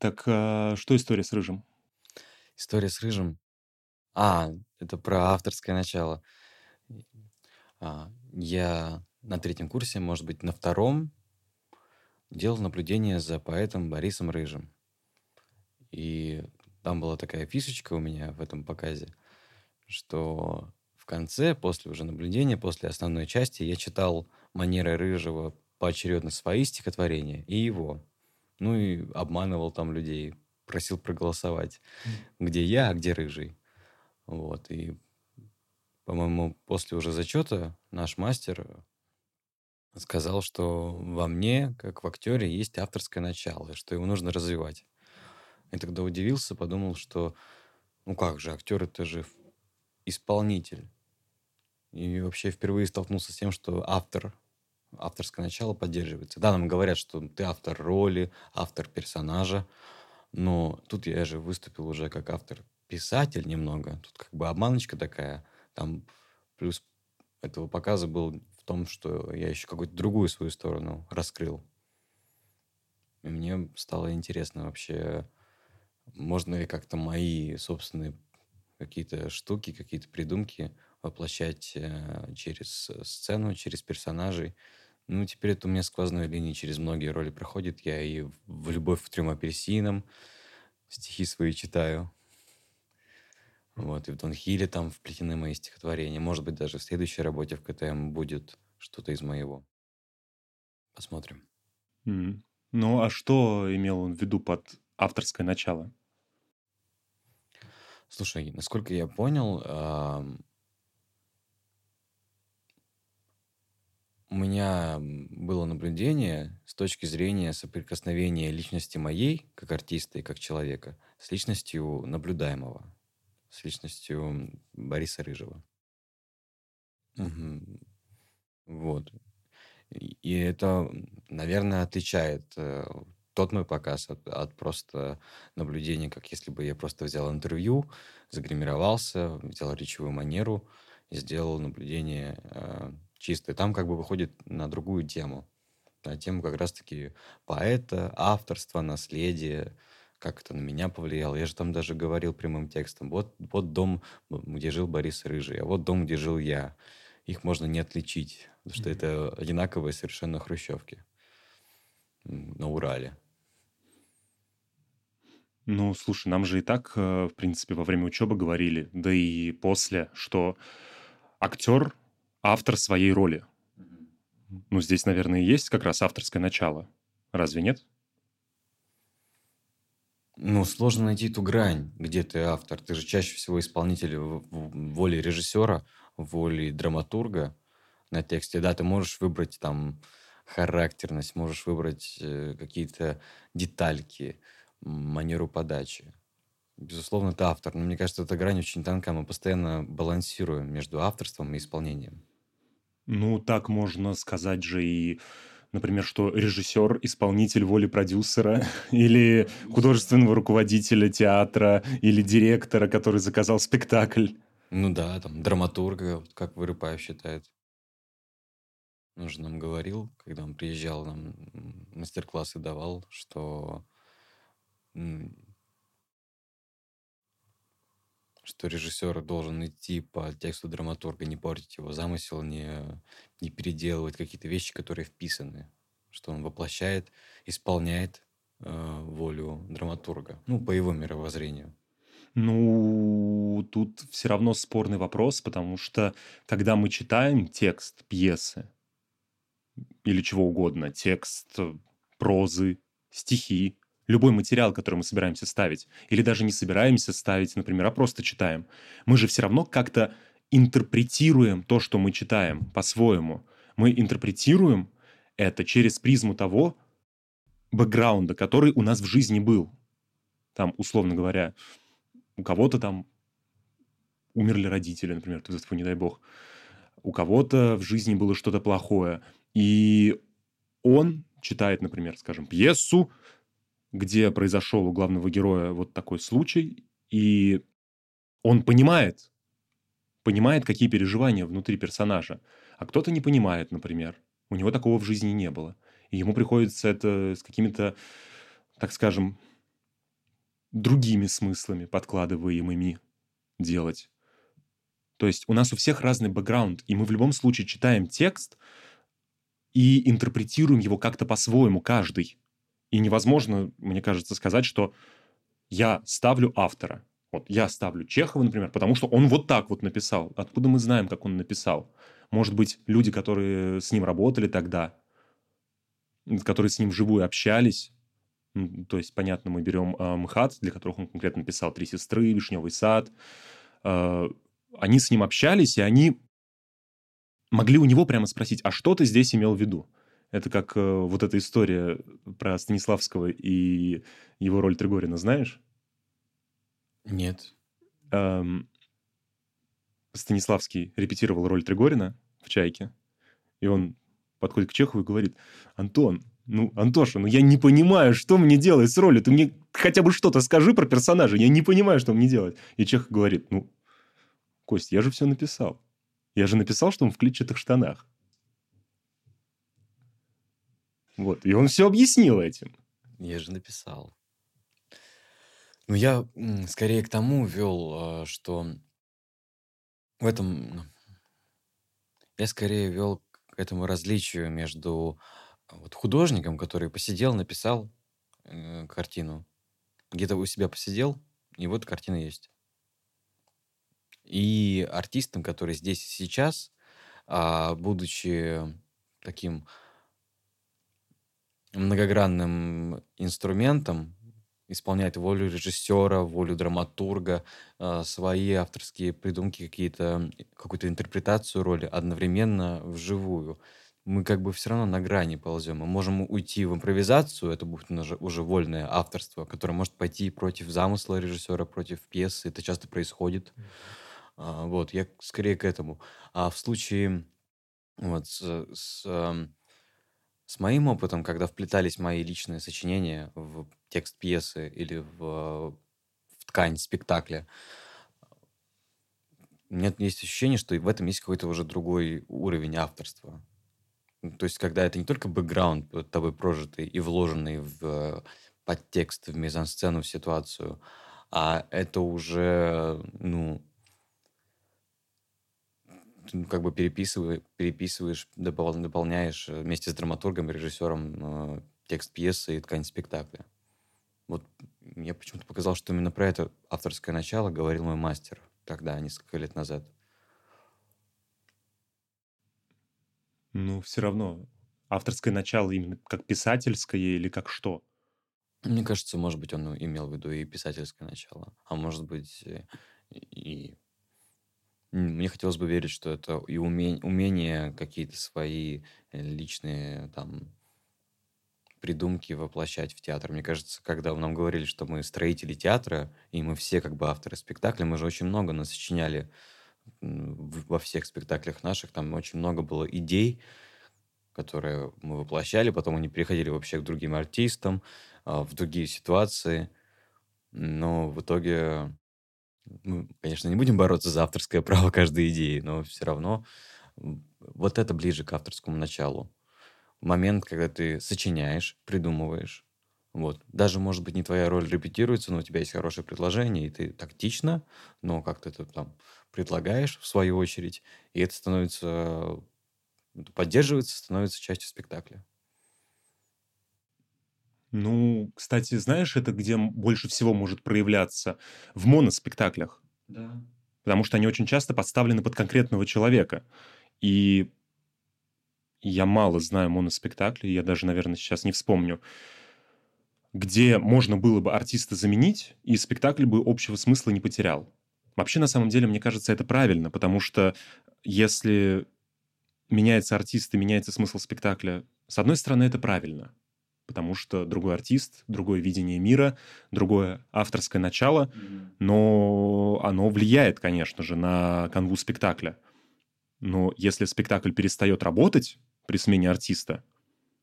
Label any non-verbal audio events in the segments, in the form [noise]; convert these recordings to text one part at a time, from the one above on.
Так а, что история с Рыжим? История с Рыжим. А, это про авторское начало. А, я на третьем курсе, может быть, на втором, делал наблюдение за поэтом Борисом Рыжим. И там была такая фишечка у меня в этом показе, что в конце, после уже наблюдения, после основной части, я читал манеры Рыжего поочередно свои стихотворения и его. Ну и обманывал там людей, просил проголосовать, где я, а где Рыжий. Вот, и, по-моему, после уже зачета наш мастер сказал, что во мне, как в актере, есть авторское начало, и что его нужно развивать. Я тогда удивился, подумал, что ну как же, актер это же исполнитель. И вообще впервые столкнулся с тем, что автор, авторское начало поддерживается. Да, нам говорят, что ты автор роли, автор персонажа, но тут я же выступил уже как автор-писатель немного. Тут как бы обманочка такая. Там плюс этого показа был в том, что я еще какую-то другую свою сторону раскрыл. И мне стало интересно вообще, можно ли как-то мои собственные какие-то штуки, какие-то придумки воплощать э, через сцену, через персонажей. Ну, теперь это у меня сквозной линии через многие роли проходит. Я и в «Любовь к трем апельсинам» стихи свои читаю. Вот, и в Дон Хилле там вплетены мои стихотворения. Может быть, даже в следующей работе в КТМ будет что-то из моего. Посмотрим. Mm. Ну, а что имел он в виду под авторское начало? Слушай, насколько я понял, у меня было наблюдение с точки зрения соприкосновения личности моей, как артиста и как человека, с личностью наблюдаемого, с личностью Бориса Рыжего. Угу. Вот. И это, наверное, отличает э, тот мой показ от, от просто наблюдения, как если бы я просто взял интервью, загримировался, взял речевую манеру и сделал наблюдение чистое. Там как бы выходит на другую тему. На тему как раз-таки поэта, авторства, наследия, как это на меня повлияло. Я же там даже говорил прямым текстом. Вот, вот дом, где жил Борис Рыжий, а вот дом, где жил я. Их можно не отличить, потому что это одинаковые совершенно хрущевки на Урале. Ну, слушай, нам же и так, э, в принципе, во время учебы говорили, да и после, что актер — автор своей роли. Ну, здесь, наверное, есть как раз авторское начало. Разве нет? Ну, сложно найти ту грань, где ты автор. Ты же чаще всего исполнитель воли режиссера, воли драматурга на тексте. Да, ты можешь выбрать там характерность, можешь выбрать э, какие-то детальки, манеру подачи. Безусловно, ты автор, но мне кажется, эта грань очень тонка. Мы постоянно балансируем между авторством и исполнением. Ну, так можно сказать же и, например, что режиссер – исполнитель воли продюсера [laughs] или художественного руководителя театра или директора, который заказал спектакль. Ну да, там драматурга, как Вырыпаев считает. Он же нам говорил, когда он приезжал, нам мастер-классы давал, что что режиссер должен идти по тексту драматурга, не портить его замысел, не, не переделывать какие-то вещи, которые вписаны, что он воплощает, исполняет э, волю драматурга, ну, по его мировоззрению. Ну, тут все равно спорный вопрос, потому что когда мы читаем текст пьесы или чего угодно, текст прозы, стихи, любой материал, который мы собираемся ставить, или даже не собираемся ставить, например, а просто читаем, мы же все равно как-то интерпретируем то, что мы читаем по-своему. Мы интерпретируем это через призму того бэкграунда, который у нас в жизни был. Там, условно говоря, у кого-то там умерли родители, например, тут не дай бог. У кого-то в жизни было что-то плохое. И он читает, например, скажем, пьесу, где произошел у главного героя вот такой случай, и он понимает, понимает, какие переживания внутри персонажа, а кто-то не понимает, например. У него такого в жизни не было. И ему приходится это с какими-то, так скажем, другими смыслами, подкладываемыми делать. То есть у нас у всех разный бэкграунд, и мы в любом случае читаем текст и интерпретируем его как-то по-своему, каждый. И невозможно, мне кажется, сказать, что я ставлю автора. Вот я ставлю Чехова, например, потому что он вот так вот написал. Откуда мы знаем, как он написал? Может быть, люди, которые с ним работали тогда, которые с ним вживую общались, то есть, понятно, мы берем э, МХАТ, для которых он конкретно написал «Три сестры», «Вишневый сад». Э, они с ним общались, и они могли у него прямо спросить, а что ты здесь имел в виду? Это как э, вот эта история про Станиславского и его роль Тригорина, знаешь? Нет. Эм, Станиславский репетировал роль Тригорина в «Чайке», и он подходит к Чехову и говорит, Антон, ну, Антоша, ну я не понимаю, что мне делать с ролью. Ты мне хотя бы что-то скажи про персонажа. Я не понимаю, что мне делать. И Чех говорит, ну, Кость, я же все написал. Я же написал, что он в клетчатых штанах. Вот. И он все объяснил этим. Я же написал. Ну, я скорее к тому вел, а, что в этом... Я скорее вел к этому различию между вот художником, который посидел, написал э, картину, где-то у себя посидел, и вот картина есть. И артистом, который здесь и сейчас, а, будучи таким многогранным инструментом, исполняет волю режиссера, волю драматурга, а, свои авторские придумки, какие-то, какую-то интерпретацию роли одновременно вживую мы как бы все равно на грани ползем. Мы можем уйти в импровизацию, это будет уже, уже вольное авторство, которое может пойти против замысла режиссера, против пьесы. Это часто происходит. А, вот, я скорее к этому. А в случае вот с, с, с моим опытом, когда вплетались мои личные сочинения в текст пьесы или в, в ткань спектакля, у меня есть ощущение, что в этом есть какой-то уже другой уровень авторства. То есть, когда это не только бэкграунд тобой прожитый и вложенный в подтекст, в мизансцену, в ситуацию, а это уже, ну, как бы переписываешь, переписываешь допол- дополняешь э, вместе с драматургом, режиссером э, текст пьесы и ткань спектакля. Вот мне почему-то показалось, что именно про это авторское начало говорил мой мастер тогда, несколько лет назад. Ну, все равно авторское начало именно как писательское или как что? Мне кажется, может быть, он имел в виду и писательское начало, а может быть, э, и... Мне хотелось бы верить, что это и умень- умение какие-то свои э, личные там придумки воплощать в театр. Мне кажется, когда нам говорили, что мы строители театра, и мы все как бы авторы спектакля, мы же очень много насочиняли во всех спектаклях наших там очень много было идей, которые мы воплощали, потом они переходили вообще к другим артистам, а, в другие ситуации. Но в итоге мы, конечно, не будем бороться за авторское [laughs] право каждой идеи, но все равно вот это ближе к авторскому началу. Момент, когда ты сочиняешь, придумываешь, вот. Даже, может быть, не твоя роль репетируется, но у тебя есть хорошее предложение, и ты тактично, но как-то это там предлагаешь в свою очередь, и это становится, поддерживается, становится частью спектакля. Ну, кстати, знаешь, это где больше всего может проявляться? В моноспектаклях. Да. Потому что они очень часто подставлены под конкретного человека. И я мало знаю моноспектакли, я даже, наверное, сейчас не вспомню, где можно было бы артиста заменить, и спектакль бы общего смысла не потерял. Вообще, на самом деле, мне кажется, это правильно, потому что если меняется артист и меняется смысл спектакля, с одной стороны, это правильно, потому что другой артист, другое видение мира, другое авторское начало, но оно влияет, конечно же, на канву спектакля. Но если спектакль перестает работать при смене артиста,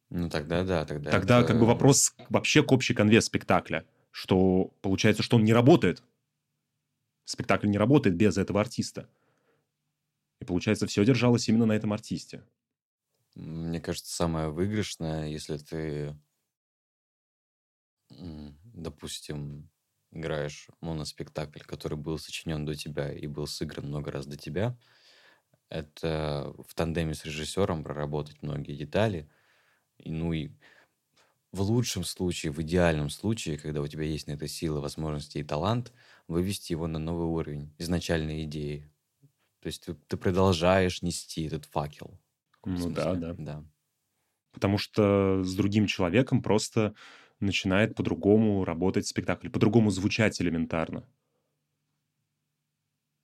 ну тогда да, тогда. Тогда это... как бы вопрос вообще к общей конве спектакля, что получается, что он не работает. Спектакль не работает без этого артиста. И получается, все держалось именно на этом артисте. Мне кажется, самое выигрышное, если ты, допустим, играешь моноспектакль, который был сочинен до тебя и был сыгран много раз до тебя, это в тандеме с режиссером проработать многие детали. И, ну и в лучшем случае, в идеальном случае, когда у тебя есть на это сила, возможности и талант, вывести его на новый уровень изначальной идеи. То есть ты, ты продолжаешь нести этот факел. Ну да, да. Да. Потому что с другим человеком просто начинает по-другому работать спектакль, по-другому звучать элементарно.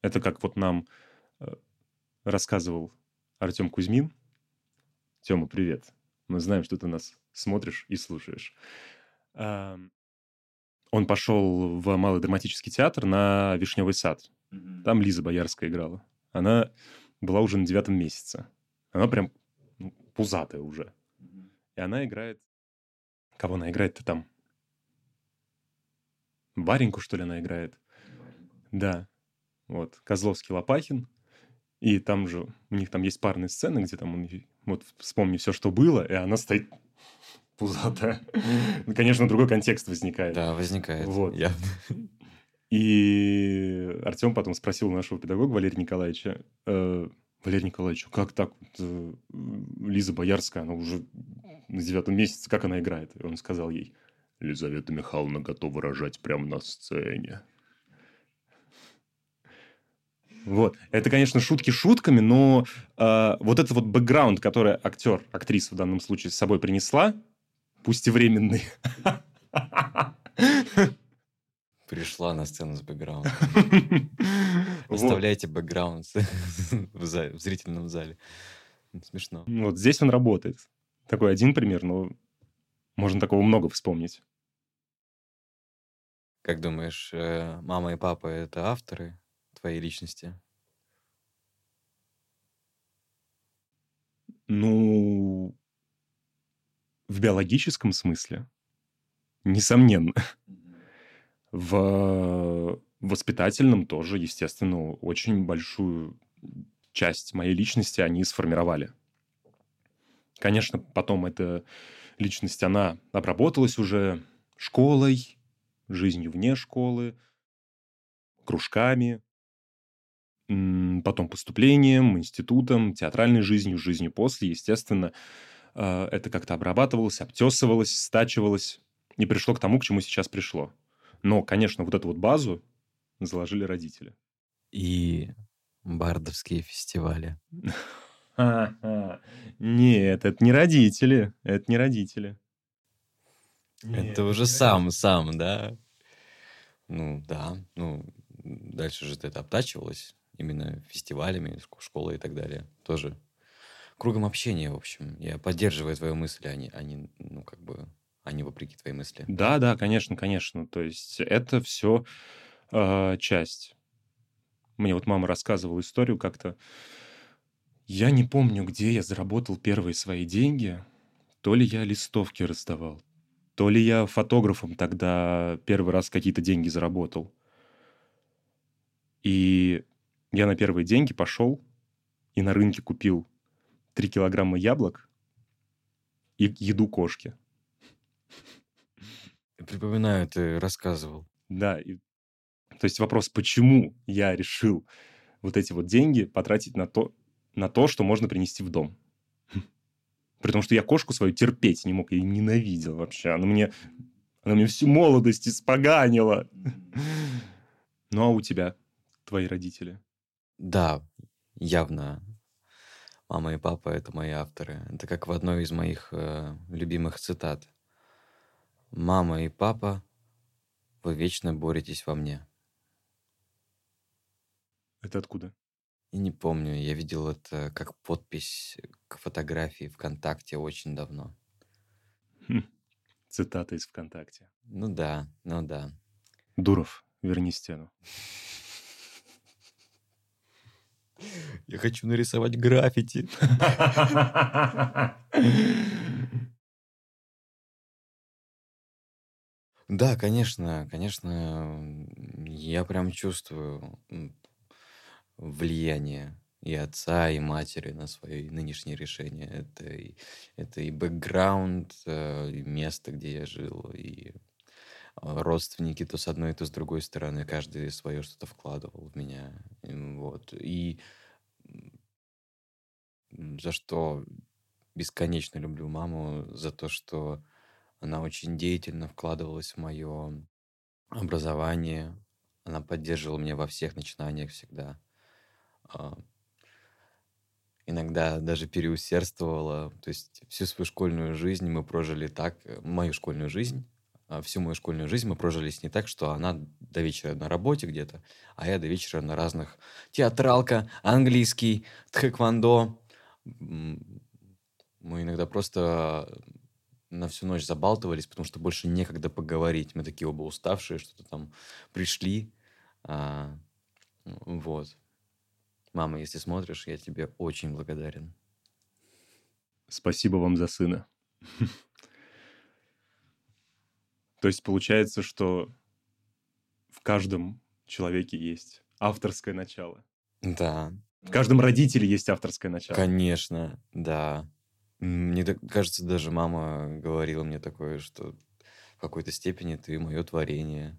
Это как вот нам э, рассказывал Артем Кузьмин. Тема, привет. Мы знаем, что ты нас смотришь и слушаешь. Он пошел в Малый драматический театр на Вишневый сад. Там Лиза Боярская играла. Она была уже на девятом месяце. Она прям ну, пузатая уже. И она играет... Кого она играет-то там? Вареньку, что ли, она играет? Да. Вот. Козловский Лопахин. И там же у них там есть парные сцены, где там он вот вспомни все, что было, и она стоит пузатая. [laughs] Ну, конечно, другой контекст возникает. Да, возникает. Вот. Я... И Артем потом спросил нашего педагога Валерия Николаевича, э, Валерий Николаевич, как так? Э, Лиза Боярская, она уже на девятом месяце, как она играет? И он сказал ей, Лизавета Михайловна готова рожать прямо на сцене. Вот. Это, конечно, шутки шутками, но э, вот этот вот бэкграунд, который актер, актриса в данном случае с собой принесла, пусть и временный. [laughs] Пришла на сцену с бэкграундом. [laughs] Оставляйте бэкграунд [laughs] в зрительном зале. Смешно. Вот здесь он работает. Такой один пример, но можно такого много вспомнить. Как думаешь, э, мама и папа — это авторы твоей личности? Ну, в биологическом смысле, несомненно. [laughs] В воспитательном тоже, естественно, очень большую часть моей личности они сформировали. Конечно, потом эта личность, она обработалась уже школой, жизнью вне школы, кружками, потом поступлением, институтом, театральной жизнью, жизнью после, естественно, э, это как-то обрабатывалось, обтесывалось, стачивалось и пришло к тому, к чему сейчас пришло. Но, конечно, вот эту вот базу заложили родители. И бардовские фестивали. [laughs] Нет, это не родители. Это не родители. Это уже сам, сам, да? Ну, да. Ну, дальше же это обтачивалось именно фестивалями, школой и так далее. Тоже кругом общения, в общем. Я поддерживаю твою мысль, а не, а ну, как бы, а не вопреки твоей мысли. Да, да, конечно, конечно. То есть это все э, а, часть. Мне вот мама рассказывала историю как-то. Я не помню, где я заработал первые свои деньги. То ли я листовки раздавал, то ли я фотографом тогда первый раз какие-то деньги заработал. И я на первые деньги пошел и на рынке купил 3 килограмма яблок и еду кошки. [laughs] Припоминаю, ты рассказывал. Да, и, то есть вопрос, почему я решил вот эти вот деньги потратить на то, на то, что можно принести в дом. [laughs] При том, что я кошку свою терпеть не мог, я ее ненавидел вообще. Она мне, она мне всю молодость испоганила. [laughs] Ну а у тебя, твои родители? Да, явно мама и папа — это мои авторы. Это как в одной из моих э, любимых цитат. «Мама и папа, вы вечно боретесь во мне». Это откуда? И не помню, я видел это как подпись к фотографии ВКонтакте очень давно. Хм, цитата из ВКонтакте. Ну да, ну да. Дуров, верни стену. Я хочу нарисовать граффити. [laughs] Да, конечно, конечно, я прям чувствую влияние и отца, и матери на свои нынешние решения. Это и, это и бэкграунд, э, и место, где я жил, и а, родственники то с одной, то с другой стороны. Каждый свое что-то вкладывал в меня. Вот. И за что бесконечно люблю маму, за то, что она очень деятельно вкладывалась в мое образование. Она поддерживала меня во всех начинаниях всегда. А, иногда даже переусердствовала. То есть всю свою школьную жизнь мы прожили так, э, мою школьную жизнь, а, всю мою школьную жизнь мы прожили с ней так, что она до вечера на работе где-то, а я до вечера на разных театралка, английский, тхэквондо. Мы иногда просто на всю ночь забалтывались, потому что больше некогда поговорить. Мы такие оба уставшие, что-то там пришли. А, вот. Мама, если смотришь, я тебе очень благодарен. Спасибо вам за сына. [laughs] То есть получается, что в каждом человеке есть авторское начало. Да. В каждом родителе есть авторское начало. Конечно, да. Мне кажется, даже мама говорила мне такое, что в какой-то степени ты мое творение.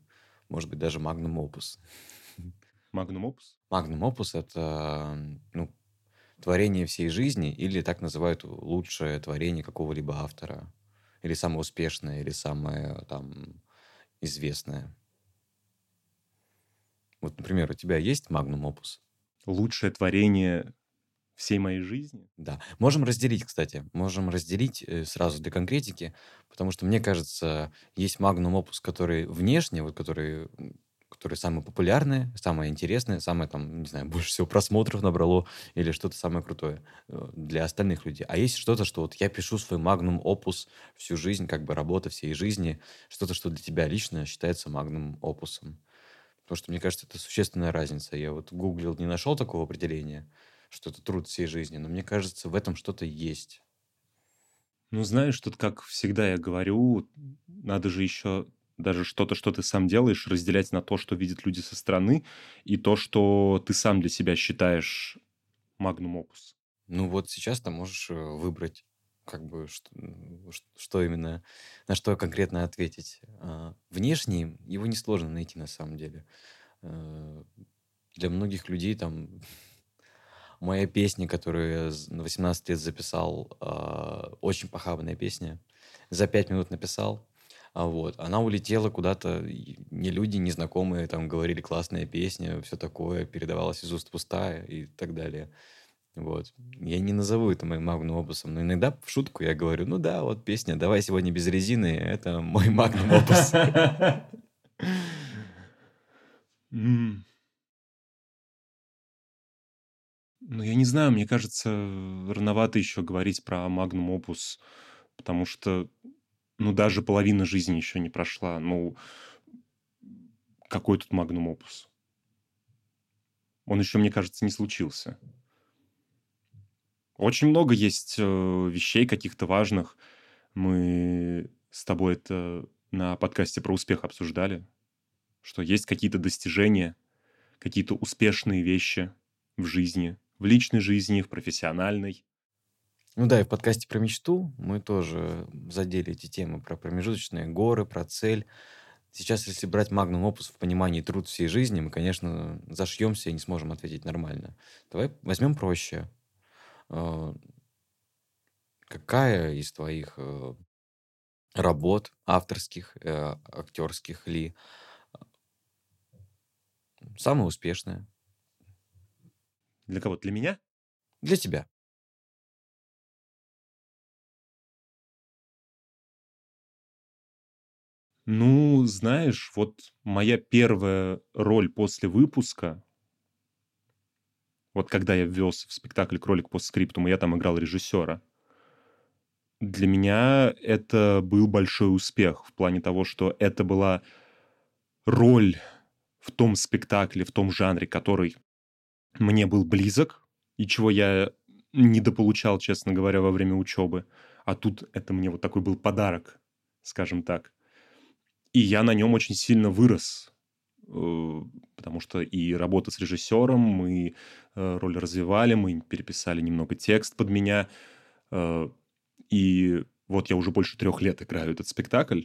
Может быть, даже magnum opus. Magnum opus? Magnum opus — это ну, творение всей жизни или так называют лучшее творение какого-либо автора. Или самое успешное, или самое там известное. Вот, например, у тебя есть магнум опус? Лучшее творение всей моей жизни? Да. Можем разделить, кстати. Можем разделить э, сразу для конкретики, потому что, мне кажется, есть магнум опус, который внешне, вот который которые самые популярные, самые интересные, самое там, не знаю, [laughs] больше всего просмотров набрало или что-то самое крутое э, для остальных людей. А есть что-то, что вот я пишу свой магнум опус всю жизнь, как бы работа всей жизни, что-то, что для тебя лично считается магнум опусом. Потому что, мне кажется, это существенная разница. Я вот гуглил, не нашел такого определения, что это труд всей жизни, но мне кажется, в этом что-то есть. Ну, знаешь, тут, как всегда я говорю, надо же еще даже что-то, что ты сам делаешь, разделять на то, что видят люди со стороны, и то, что ты сам для себя считаешь магнум опус. Ну вот сейчас ты можешь э, выбрать, как бы, что, что именно, на что конкретно ответить. А, внешний, его несложно найти на самом деле. Э, для многих людей там моя песня, которую я на 18 лет записал, а, очень похабная песня, за 5 минут написал, а вот, она улетела куда-то, не люди, незнакомые там говорили классная песня, все такое, передавалась из уст пустая и так далее. Вот. Я не назову это моим магнум опусом, но иногда в шутку я говорю, ну да, вот песня «Давай сегодня без резины» — это мой [laughs] магнум опус. [laughs] Ну, я не знаю, мне кажется, рановато еще говорить про магнум опус, потому что ну, даже половина жизни еще не прошла. Ну, какой тут магнум опус? Он еще, мне кажется, не случился. Очень много есть э, вещей каких-то важных. Мы с тобой это на подкасте про успех обсуждали, что есть какие-то достижения, какие-то успешные вещи в жизни, в личной жизни, в профессиональной. Ну да, и в подкасте про мечту мы тоже задели эти темы про промежуточные горы, про цель. Сейчас, если брать магнум опус в понимании труд всей жизни, мы, конечно, зашьемся и не сможем ответить нормально. Давай возьмем проще. А, какая из твоих э, работ, авторских, э, актерских ли, самая успешная? Для кого? Для меня? Для тебя. Ну, знаешь, вот моя первая роль после выпуска, вот когда я ввез в спектакль «Кролик по скриптуму», я там играл режиссера. Для меня это был большой успех в плане того, что это была роль в том спектакле, в том жанре, который мне был близок, и чего я недополучал, честно говоря, во время учебы. А тут это мне вот такой был подарок, скажем так. И я на нем очень сильно вырос, э, потому что и работа с режиссером, мы э, роль развивали, мы переписали немного текст под меня. Э, и вот я уже больше трех лет играю этот спектакль.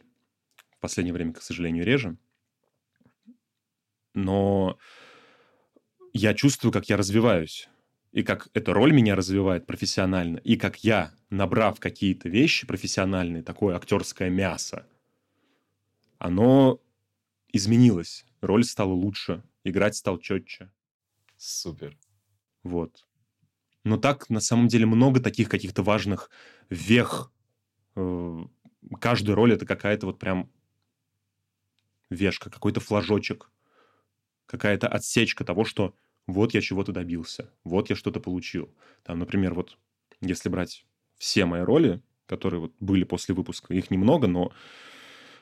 В последнее время, к сожалению, реже. Но я чувствую, как я развиваюсь. И как эта роль меня развивает профессионально. И как я, набрав какие-то вещи профессиональные, такое актерское мясо, оно изменилось. Роль стала лучше, играть стал четче. Супер. Вот. Но так, на самом деле, много таких каких-то важных вех. Э, каждая роль — это какая-то вот прям вешка, какой-то флажочек, какая-то отсечка того, что вот я чего-то добился, вот я что-то получил. Там, например, вот если брать все мои роли, которые вот были после выпуска, их немного, но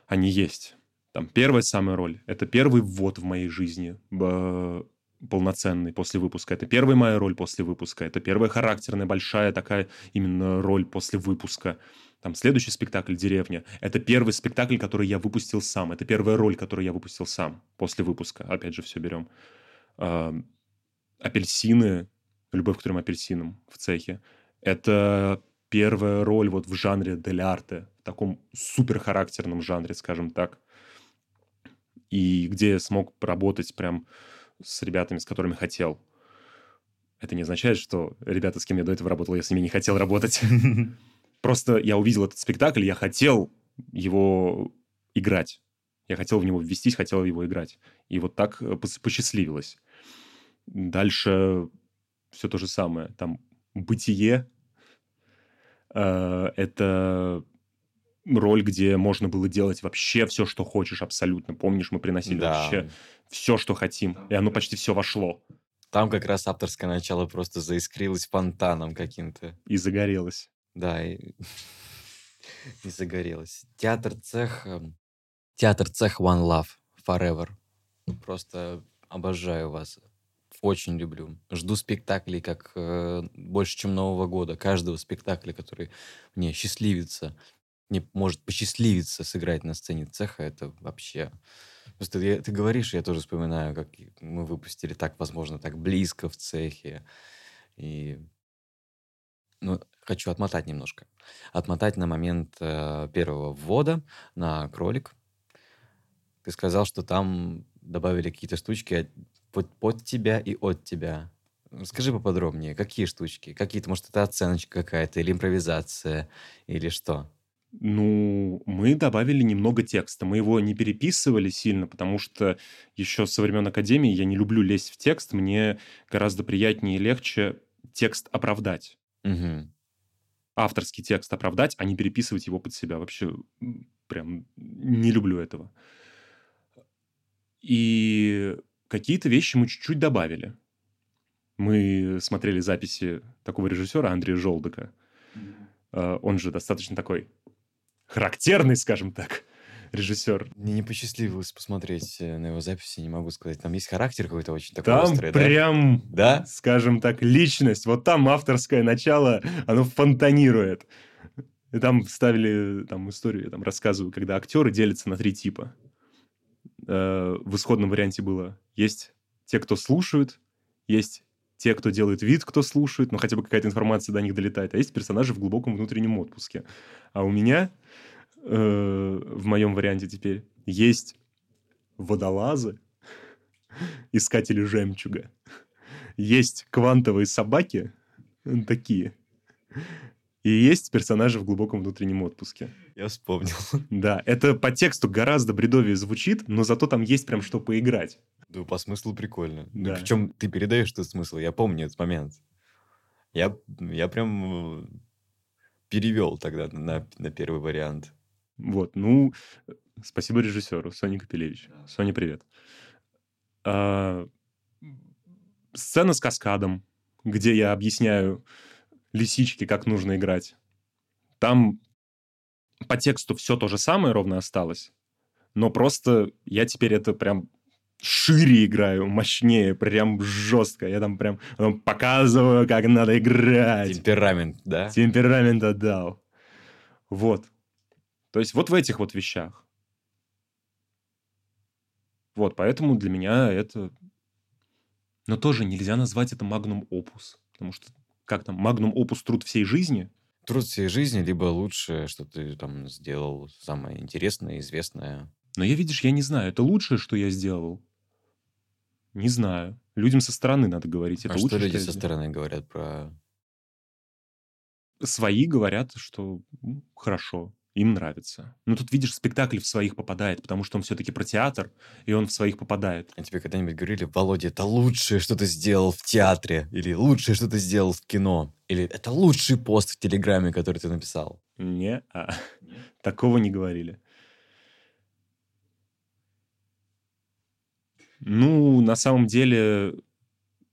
они есть. Там первая самая роль — это первый ввод в моей жизни полноценный после выпуска. Это первая моя роль после выпуска. Это первая характерная, большая такая именно роль после выпуска. Там следующий спектакль «Деревня» — это первый спектакль, который я выпустил сам. Это первая роль, которую я выпустил сам после выпуска. Опять же, все берем. «Апельсины», «Любовь к трем апельсинам» в цехе. Это первая роль вот в жанре дель арте, в таком суперхарактерном жанре, скажем так. И где я смог поработать прям с ребятами, с которыми хотел. Это не означает, что ребята, с кем я до этого работал, я с ними не хотел работать. [laughs] Просто я увидел этот спектакль, я хотел его играть. Я хотел в него ввестись, хотел его играть. И вот так э, посчастливилось. Дальше все то же самое. Там «Бытие» э, это роль, где можно было делать вообще все, что хочешь, абсолютно. Помнишь, мы приносили да. вообще все, что хотим, и оно почти все вошло. Там как раз авторское начало просто заискрилось фонтаном каким-то. И загорелось. Да, и, [laughs] и загорелось. Театр цех... Эм, театр цех One Love Forever. Просто обожаю вас. Очень люблю. Жду спектаклей как э, больше, чем Нового года. Каждого спектакля, который мне счастливится мне может посчастливиться сыграть на сцене цеха, это вообще... Просто я, ты говоришь, я тоже вспоминаю, как мы выпустили так, возможно, так близко в цехе. И ну, хочу отмотать немножко. Отмотать на момент э, первого ввода на кролик. Ты сказал, что там добавили какие-то штучки под, под тебя и от тебя. Скажи поподробнее, какие штучки? Какие-то, может, это оценочка какая-то, или импровизация, или что? Ну, мы добавили немного текста. Мы его не переписывали сильно, потому что еще со времен Академии я не люблю лезть в текст. Мне гораздо приятнее и легче текст оправдать. Угу. Авторский текст оправдать, а не переписывать его под себя. Вообще прям не люблю этого. И какие-то вещи мы чуть-чуть добавили. Мы смотрели записи такого режиссера Андрея Желдока. Mm-hmm. Он же достаточно такой характерный, скажем так, режиссер. Мне не посчастливилось посмотреть э, на его записи, не могу сказать. Там есть характер какой-то очень такой там острый, прям, да? скажем так, личность. Вот там авторское начало, оно фонтанирует. И там вставили там историю, я там рассказываю, когда актеры делятся на три типа. Э, в исходном варианте было. Есть те, кто слушают, есть те, кто делает вид, кто слушает, но хотя бы какая-то информация до них долетает, а есть персонажи в глубоком внутреннем отпуске. А у меня э, в моем варианте теперь есть водолазы, искатели жемчуга, есть квантовые собаки, такие, и есть персонажи в глубоком внутреннем отпуске. Я вспомнил. Да, это по тексту гораздо бредовее звучит, но зато там есть прям что поиграть. Да, по смыслу прикольно. Да. Причем ты передаешь этот смысл. Я помню этот момент. Я, я прям э, перевел тогда на, на первый вариант. Вот, ну, спасибо режиссеру, Соне Капелевич. Соня, привет. А, сцена с каскадом, где я объясняю лисичке, как нужно играть. Там по тексту все то же самое ровно осталось, но просто я теперь это прям шире играю, мощнее, прям жестко. Я там прям показываю, как надо играть. Темперамент, да? Темперамент отдал. Вот. То есть вот в этих вот вещах. Вот, поэтому для меня это... Но тоже нельзя назвать это магнум опус. Потому что как там, магнум опус труд всей жизни? труд всей жизни, либо лучшее, что ты там сделал, самое интересное, известное. Но я, видишь, я не знаю, это лучшее, что я сделал? Не знаю. Людям со стороны надо говорить. Это а лучше, что люди я со стороны говорят про... Свои говорят, что хорошо, им нравится. Но тут, видишь, спектакль в своих попадает, потому что он все-таки про театр, и он в своих попадает. А тебе когда-нибудь говорили, Володя, это лучшее, что ты сделал в театре, или лучшее, что ты сделал в кино, или это лучший пост в Телеграме, который ты написал? Не, а, [laughs] такого не говорили. Ну, на самом деле,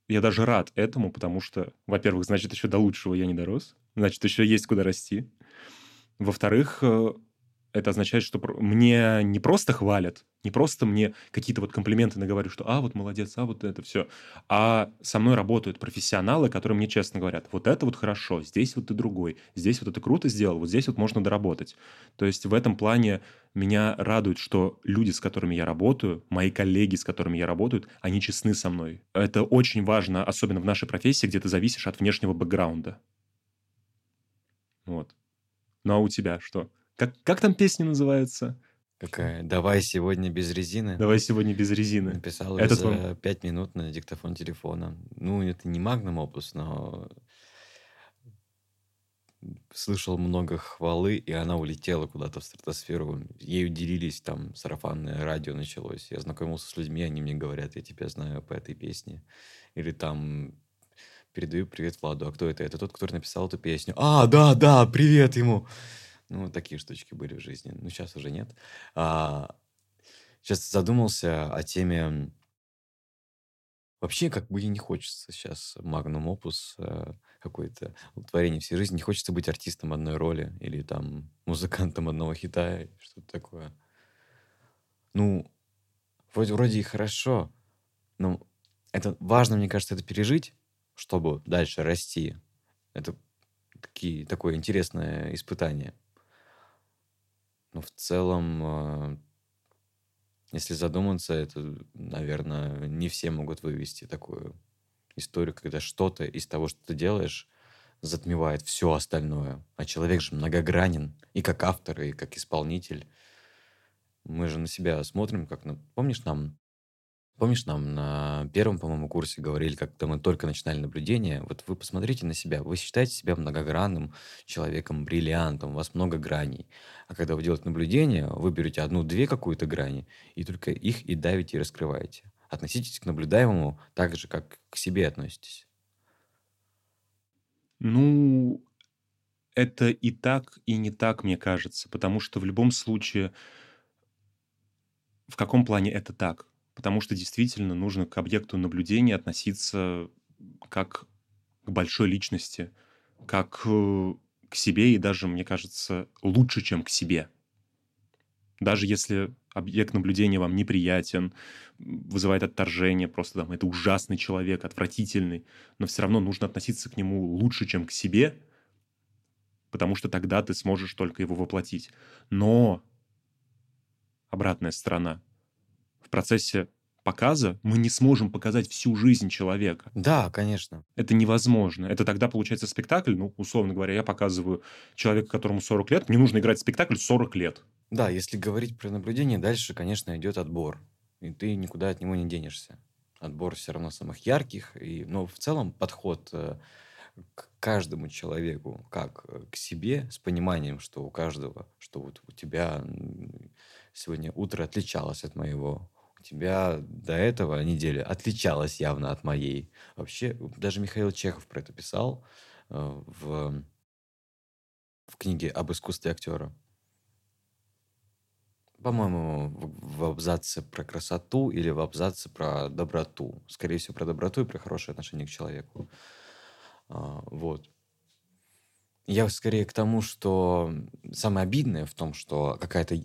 я даже рад этому, потому что, во-первых, значит, еще до лучшего я не дорос, значит, еще есть куда расти. Во-вторых, э, это означает, что мне не просто хвалят, не просто мне какие-то вот комплименты наговорю, что «а, вот молодец, а, вот это все», а со мной работают профессионалы, которые мне честно говорят, вот это вот хорошо, здесь вот ты другой, здесь вот это круто сделал, вот здесь вот можно доработать. То есть в этом плане меня радует, что люди, с которыми я работаю, мои коллеги, с которыми я работаю, они честны со мной. Это очень важно, особенно в нашей профессии, где ты зависишь от внешнего бэкграунда. Вот. Ну а у тебя что? Как, как там песня называется? Какая? Давай сегодня без резины. Давай сегодня без резины. Написал Этот за вам- пять минут на диктофон телефона. Ну, это не Magnum Opus, но слышал много хвалы, и она улетела куда-то в стратосферу. Ей делились, там сарафанное радио началось. Я знакомился с людьми, они мне говорят, я тебя знаю по этой песне. Или там передаю привет Владу. А кто это? Это тот, который написал эту песню. А, да, да, привет ему. Ну, такие штучки были в жизни. Ну, сейчас уже нет. А, сейчас задумался о теме... Вообще, как бы и не хочется сейчас Opus, э, какое-то творение всей жизни. Не хочется быть артистом одной роли или там музыкантом одного хита, что-то такое. Ну, вроде, вроде и хорошо, но это важно, мне кажется, это пережить, чтобы дальше расти. Это такие, такое интересное испытание. Но в целом, э, если задуматься, это, наверное, не все могут вывести такую историю, когда что-то из того, что ты делаешь, затмевает все остальное. А человек же многогранен и как автор, и как исполнитель. Мы же на себя смотрим, как на... Помнишь, нам Помнишь, нам на первом, по-моему, курсе говорили, когда мы только начинали наблюдение, вот вы посмотрите на себя, вы считаете себя многогранным человеком, бриллиантом, у вас много граней. А когда вы делаете наблюдение, вы берете одну-две какую-то грани, и только их и давите, и раскрываете. Относитесь к наблюдаемому так же, как к себе относитесь. Ну, это и так, и не так, мне кажется, потому что в любом случае, в каком плане это так? Потому что действительно нужно к объекту наблюдения относиться как к большой личности, как э, к себе и даже, мне кажется, лучше, чем к себе. Даже если объект наблюдения вам неприятен, вызывает отторжение, просто там это ужасный человек, отвратительный, но все равно нужно относиться к нему лучше, чем к себе, потому что тогда ты сможешь только его воплотить. Но обратная сторона. В процессе показа мы не сможем показать всю жизнь человека. Да, конечно. Это невозможно. Это тогда получается спектакль, ну, условно говоря, я показываю человека, которому 40 лет, мне нужно играть спектакль 40 лет. Да, если говорить про наблюдение, дальше, конечно, идет отбор. И ты никуда от него не денешься. Отбор все равно самых ярких. И, но в целом подход э, к каждому человеку, как э, к себе, с пониманием, что у каждого, что вот у тебя сегодня утро отличалось от моего, тебя до этого неделя отличалась явно от моей. Вообще, даже Михаил Чехов про это писал э, в, в книге об искусстве актера. По-моему, в, в абзаце про красоту или в абзаце про доброту. Скорее всего, про доброту и про хорошее отношение к человеку. А, вот. Я скорее к тому, что самое обидное в том, что какая-то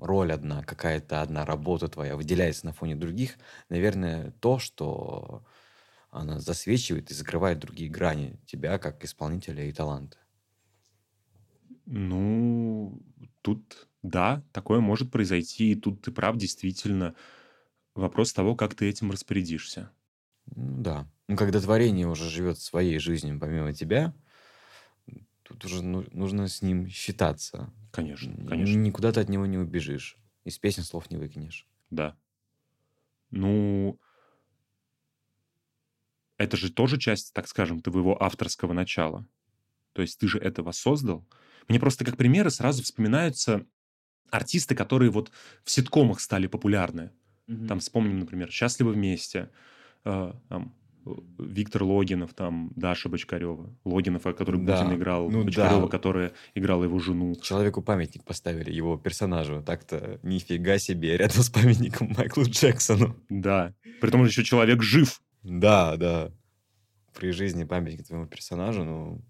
роль одна, какая-то одна работа твоя выделяется на фоне других, наверное, то, что она засвечивает и закрывает другие грани тебя как исполнителя и таланта. Ну, тут, да, такое может произойти, и тут ты прав, действительно. Вопрос того, как ты этим распорядишься. Ну да. Ну, когда творение уже живет своей жизнью помимо тебя, тут уже ну- нужно с ним считаться. Конечно, конечно, Никуда ты от него не убежишь. Из песен слов не выкинешь. да. Ну, это же тоже часть, так скажем, твоего авторского начала. То есть ты же это воссоздал. Мне просто как примеры сразу вспоминаются артисты, которые вот в ситкомах стали популярны. Там вспомним, например, «Счастливы вместе», э, там, Виктор Логинов, там, Даша Бочкарева. Логинов, который Да, Путин играл, ну Бочкарева, да. которая играла его жену. Человеку памятник поставили, его персонажу. Так-то нифига себе, рядом с памятником Майклу Джексону. Да. При том, еще человек жив. Да, да. При жизни памятник твоему персонажу, ну...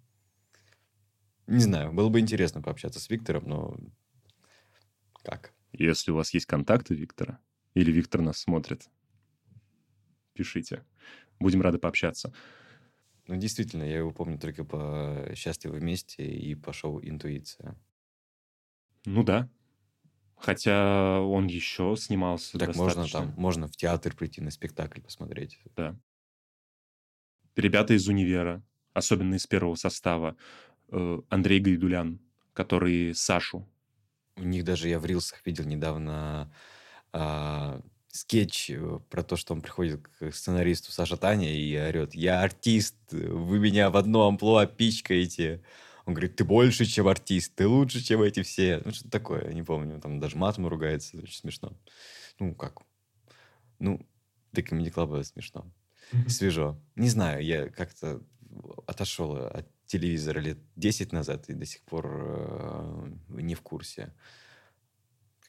Не знаю, было бы интересно пообщаться с Виктором, но... Как? Если у вас есть контакты Виктора, или Виктор нас смотрит, пишите. Будем рады пообщаться. Ну, действительно, я его помню только по «Счастливы вместе» и по шоу «Интуиция». Ну да. Хотя он еще снимался Так можно достаточно. там, можно в театр прийти на спектакль посмотреть. Да. Ребята из универа, особенно из первого состава, э, Андрей Гайдулян, который Сашу. У них даже я в рилсах видел недавно а, скетч э, про то, что он приходит к сценаристу Саша Таня и орет, я артист, вы меня в одно амплуа пичкаете. Он говорит, ты больше, чем артист, ты лучше, чем эти все. Ну, что такое, не помню. Там даже матом ругается, очень смешно. Ну, как? Ну, для комедий клаба смешно. Свежо. Не знаю, я как-то отошел от телевизора лет 10 назад и до сих пор э, не в курсе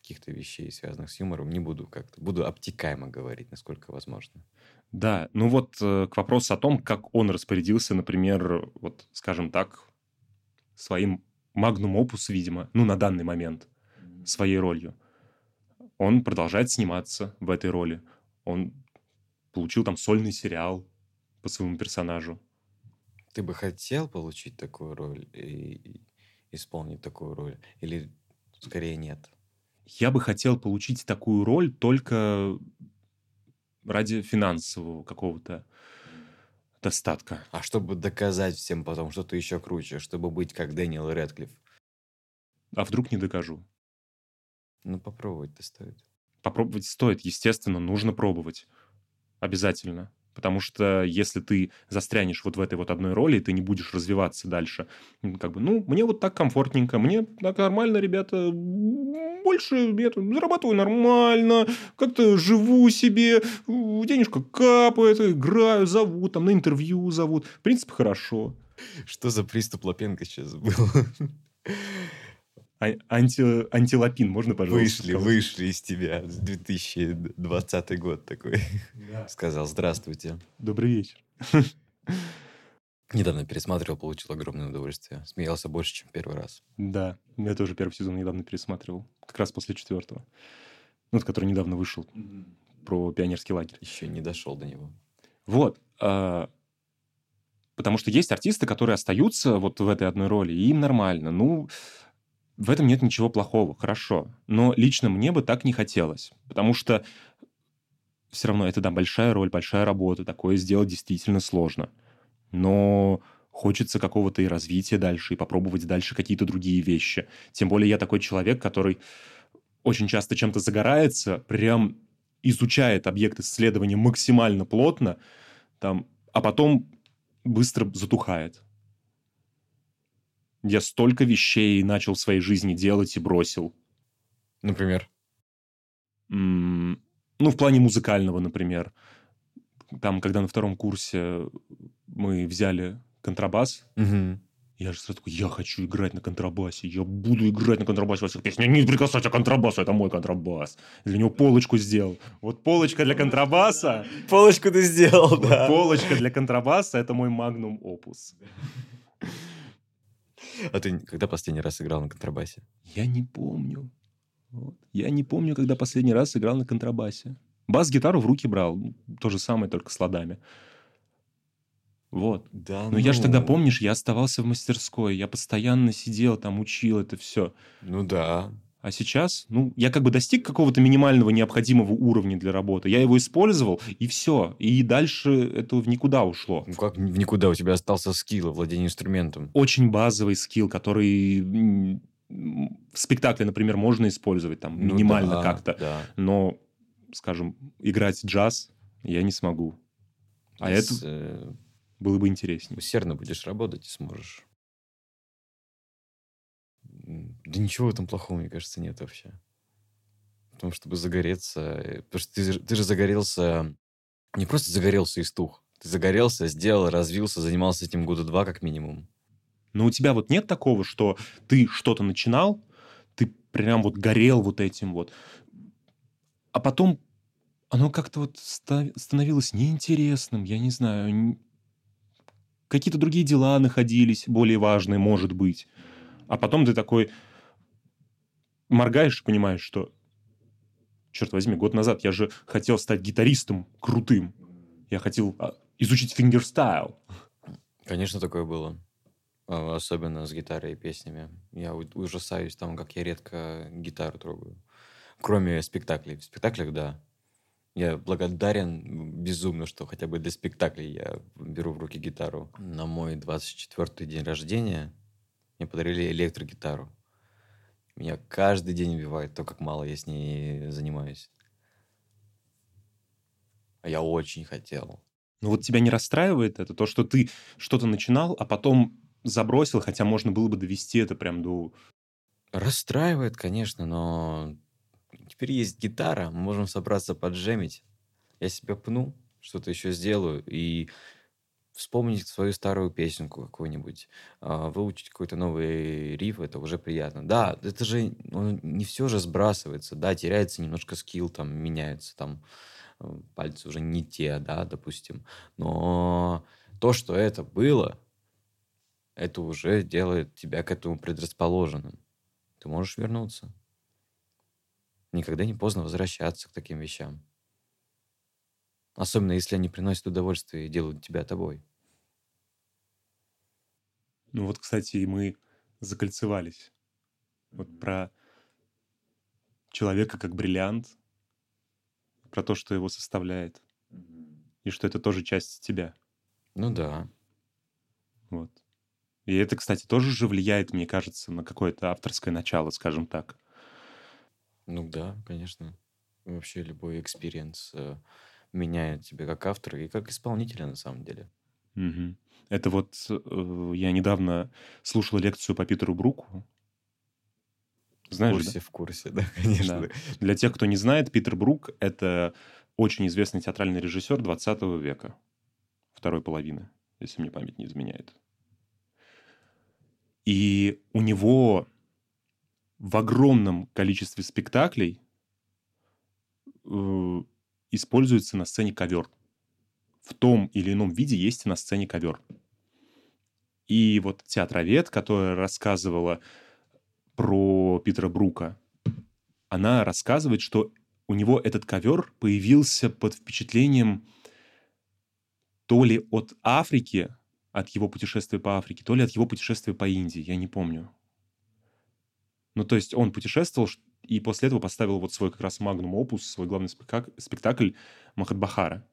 каких-то вещей, связанных с юмором. Не буду как-то, буду обтекаемо говорить, насколько возможно. Да, ну вот э, к вопросу о том, как он распорядился, например, вот, скажем так, своим магнум опус, видимо, ну, на данный момент, своей ролью. Он продолжает сниматься в этой роли. Он получил там сольный сериал по своему персонажу. Ты бы хотел получить такую роль и и исполнить такую роль? Или скорее нет? Я бы хотел получить такую роль только ради финансового какого-то достатка. А чтобы доказать всем потом, что ты еще круче, чтобы быть как Дэниел Рэдклифф. А вдруг не докажу? Ну, попробовать-то стоит. Попробовать стоит, естественно, нужно пробовать. Обязательно. Потому что если ты застрянешь вот в этой вот одной роли, ты не будешь развиваться дальше. Как бы, ну, мне вот так комфортненько, мне так нормально, ребята, больше я тут зарабатываю нормально, как-то живу себе, денежка капает, играю, зовут, там на интервью зовут. В принципе, хорошо. Что за приступ Лапенко сейчас был? А- анти, антилапин, можно, пожалуйста? Вышли, сказать? вышли из тебя. 2020 год такой. Сказал, здравствуйте. Добрый вечер. [laughs] Недавно пересматривал, получил огромное удовольствие. Смеялся больше, чем первый раз. Да, я тоже первый сезон недавно пересматривал. Как раз после четвертого. Ну, который недавно вышел, про пионерский лагерь. Еще не дошел до него. Вот. а, Потому что есть артисты, которые остаются вот в этой одной роли, и им нормально. Ну, в этом нет ничего плохого, хорошо. Но лично мне бы так не хотелось. Потому что все равно это, да, большая роль, большая работа. Такое сделать действительно сложно. Но хочется какого-то и развития дальше, и попробовать дальше какие-то другие вещи. Тем более я такой человек, который очень часто чем-то загорается, прям изучает объект исследования максимально плотно, там, а потом быстро затухает. Я столько вещей начал в своей жизни делать и бросил. Например? М, Ну, в плане музыкального, например. Там, когда на втором курсе мы взяли контрабас, Мгм. я же сразу такой, я хочу играть на контрабасе, я буду играть на контрабасе во всех песнях. Не прикасайся к контрабасу, это мой контрабас. Для него полочку сделал. Вот полочка для контрабаса, Полочку ты сделал, вот да. полочка для контрабаса, это мой магнум опус. А ты когда последний раз играл на контрабасе? Я не помню. Вот. Я не помню, когда последний раз играл на контрабасе. Бас-гитару в руки брал. То же самое, только с ладами. Вот. Да, Но я же тогда, помнишь, я оставался в мастерской. Я постоянно сидел там, учил это все. Ну да. А сейчас, ну, я как бы достиг какого-то минимального необходимого уровня для работы. Я его использовал, и все. И дальше это в никуда ушло. Ну как в никуда? У тебя остался скилл владение инструментом. Очень базовый скилл, который в спектакле, например, можно использовать там ну, минимально да, как-то. Да. Но, скажем, играть джаз я не смогу. А С, это э... было бы интереснее. Усердно будешь работать и сможешь. Да ничего в этом плохого, мне кажется, нет вообще. В том, чтобы загореться. Э, потому что ты, ты же загорелся... Не просто загорелся и стух. Ты загорелся, сделал, развился, занимался этим года два как минимум. Но у тебя вот нет такого, что ты что-то начинал, ты прям вот горел вот этим вот, а потом оно как-то вот становилось неинтересным, я не знаю, какие-то другие дела находились, более важные, может быть. А потом ты такой, моргаешь понимаешь, что, черт возьми, год назад я же хотел стать гитаристом крутым. Я хотел а, изучить фингерстайл. Конечно, такое было. А, особенно с гитарой и песнями. Я ужасаюсь там, как я редко гитару трогаю. Кроме спектаклей. В спектаклях, да. Я благодарен безумно, что хотя бы для спектаклей я беру в руки гитару. На мой 24-й день рождения мне подарили электрогитару. Меня каждый день убивает то, как мало я с ней занимаюсь. А я очень хотел. Ну вот тебя не расстраивает это, то, что ты что-то начинал, а потом забросил, хотя можно было бы довести это прям до... Расстраивает, конечно, но теперь есть гитара, мы можем собраться поджемить. Я себя пну, что-то еще сделаю, и вспомнить свою старую песенку какую-нибудь, а, выучить какой-то новый риф, это уже приятно. Да, это же ну, не все же сбрасывается, да, теряется немножко скилл, там, меняется, там, э, пальцы уже не те, да, допустим. Но то, что это было, это уже делает тебя к этому предрасположенным. Ты можешь вернуться. Никогда не поздно возвращаться к таким вещам. Особенно, если они приносят удовольствие и делают тебя тобой. Ну вот, кстати, мы закольцевались. Вот про человека как бриллиант, про то, что его составляет, и что это тоже часть тебя. Ну да. Вот. И это, кстати, тоже же влияет, мне кажется, на какое-то авторское начало, скажем так. Ну да, конечно. Вообще любой experience э, меняет тебя как автора и как исполнителя на самом деле. Мгм. Это вот э, я недавно слушал лекцию по Питеру Бруку. В Знаешь, да? курсе, в курсе, да, [laughs] конечно. Да. Для тех, кто не знает, Питер Брук — это очень известный театральный режиссер 20 века, второй половины, если мне память не изменяет. И у него в огромном количестве спектаклей э, используется на сцене ковер в том или ином виде есть на сцене ковер. И вот театровед, которая рассказывала про Питера Брука, она рассказывает, что у него этот ковер появился под впечатлением то ли от Африки, от его путешествия по Африке, то ли от его путешествия по Индии, я не помню. Ну, то есть он путешествовал и после этого поставил вот свой как раз магнум опус, свой главный спектакль, спектакль Махатбахара.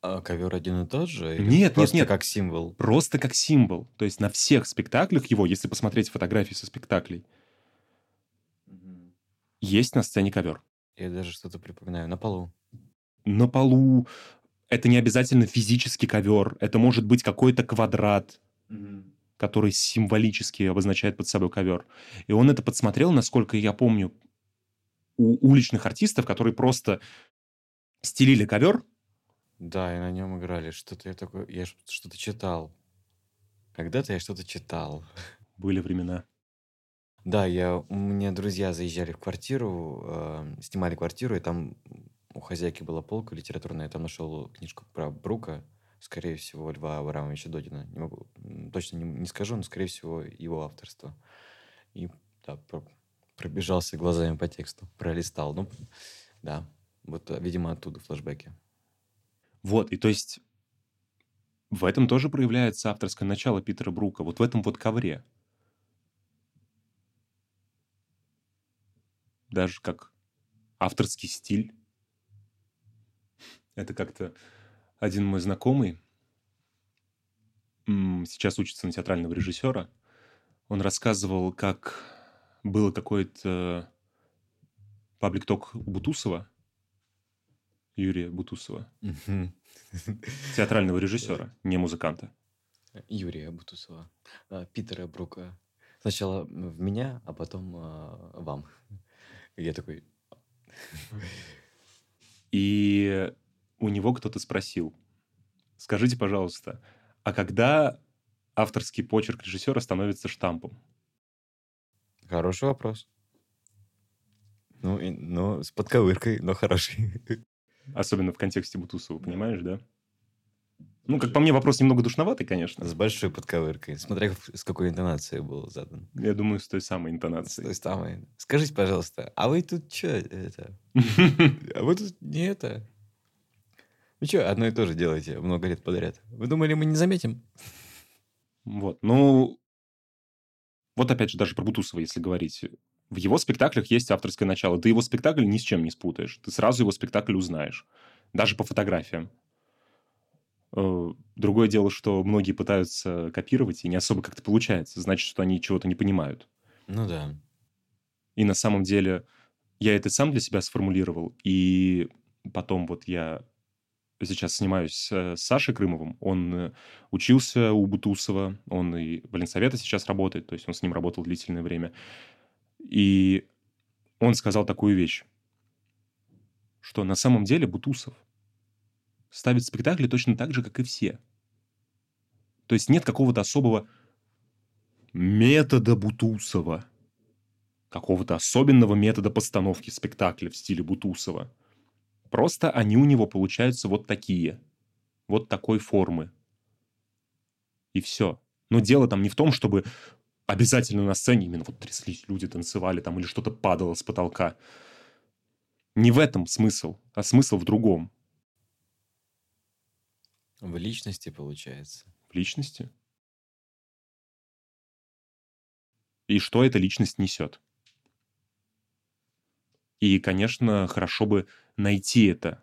А ковер один и тот же? Или нет, просто нет, нет. как символ? Просто как символ. То есть на всех спектаклях его, если посмотреть фотографии со спектаклей, угу. есть на сцене ковер. Я даже что-то припоминаю. На полу. На полу. Это не обязательно физический ковер. Это может быть какой-то квадрат, угу. Который символически обозначает под собой ковер. И он это подсмотрел, насколько я помню, у уличных артистов, которые просто стелили ковер, да, и на нем играли. Что-то я такое... Я что-то читал. Когда-то я что-то читал. Были времена. Да, я, у меня друзья заезжали в квартиру, э, снимали квартиру, и там у хозяйки была полка литературная, я там нашел книжку про Брука, скорее всего, Льва Абрамовича Додина. Не могу, точно не, не скажу, но, скорее всего, его авторство. И да, про, пробежался глазами по тексту, пролистал. Ну, да, вот, видимо, оттуда флешбеки. Вот, и то есть в этом тоже проявляется авторское начало Питера Брука, вот в этом вот ковре. даже как авторский стиль. Это как-то один мой знакомый сейчас учится на театрального режиссера. Он рассказывал, как было какое-то паблик-ток у Бутусова, Юрия Бутусова, театрального режиссера, не музыканта. Юрия Бутусова, а, Питера Брука. Сначала в меня, а потом а, вам. Я такой... И у него кто-то спросил, скажите, пожалуйста, а когда авторский почерк режиссера становится штампом? Хороший вопрос. Ну, и, ну, с подковыркой, но хороший. Особенно в контексте Бутусова, понимаешь, да? Ну, как по мне, вопрос немного душноватый, конечно. С большой подковыркой. Смотря с какой интонацией был задан. Я думаю, с той самой интонацией. С той самой. Скажите, пожалуйста, а вы тут что это? [laughs] А вы тут не это? Вы что, одно и то же делаете много лет подряд? Вы думали, мы не заметим? Вот, ну... Вот опять же, даже про Бутусова, если говорить. В его спектаклях есть авторское начало. Ты его спектакль ни с чем не спутаешь. Ты сразу его спектакль узнаешь. Даже по фотографиям. Э, другое дело, что многие пытаются копировать, и не особо как-то получается. Значит, что они чего-то не понимают. Ну да. И на самом деле я это сам для себя сформулировал, и потом вот я сейчас снимаюсь с Сашей Крымовым. Он э, учился у Бутусова, он и в Ленсовета сейчас работает, то есть он с ним работал длительное время. И он сказал такую вещь, что на самом деле Бутусов ставит спектакли точно так же, как и все. То есть нет какого-то особого метода Бутусова, какого-то особенного метода постановки спектакля в стиле Бутусова. Просто они у него получаются вот такие, вот такой формы. И все. Но дело там не в том, чтобы обязательно на сцене именно вот тряслись люди, танцевали там или что-то падало с потолка. Не в этом смысл, а смысл в другом. В личности, получается. В личности. И что эта личность несет. И, конечно, хорошо бы найти это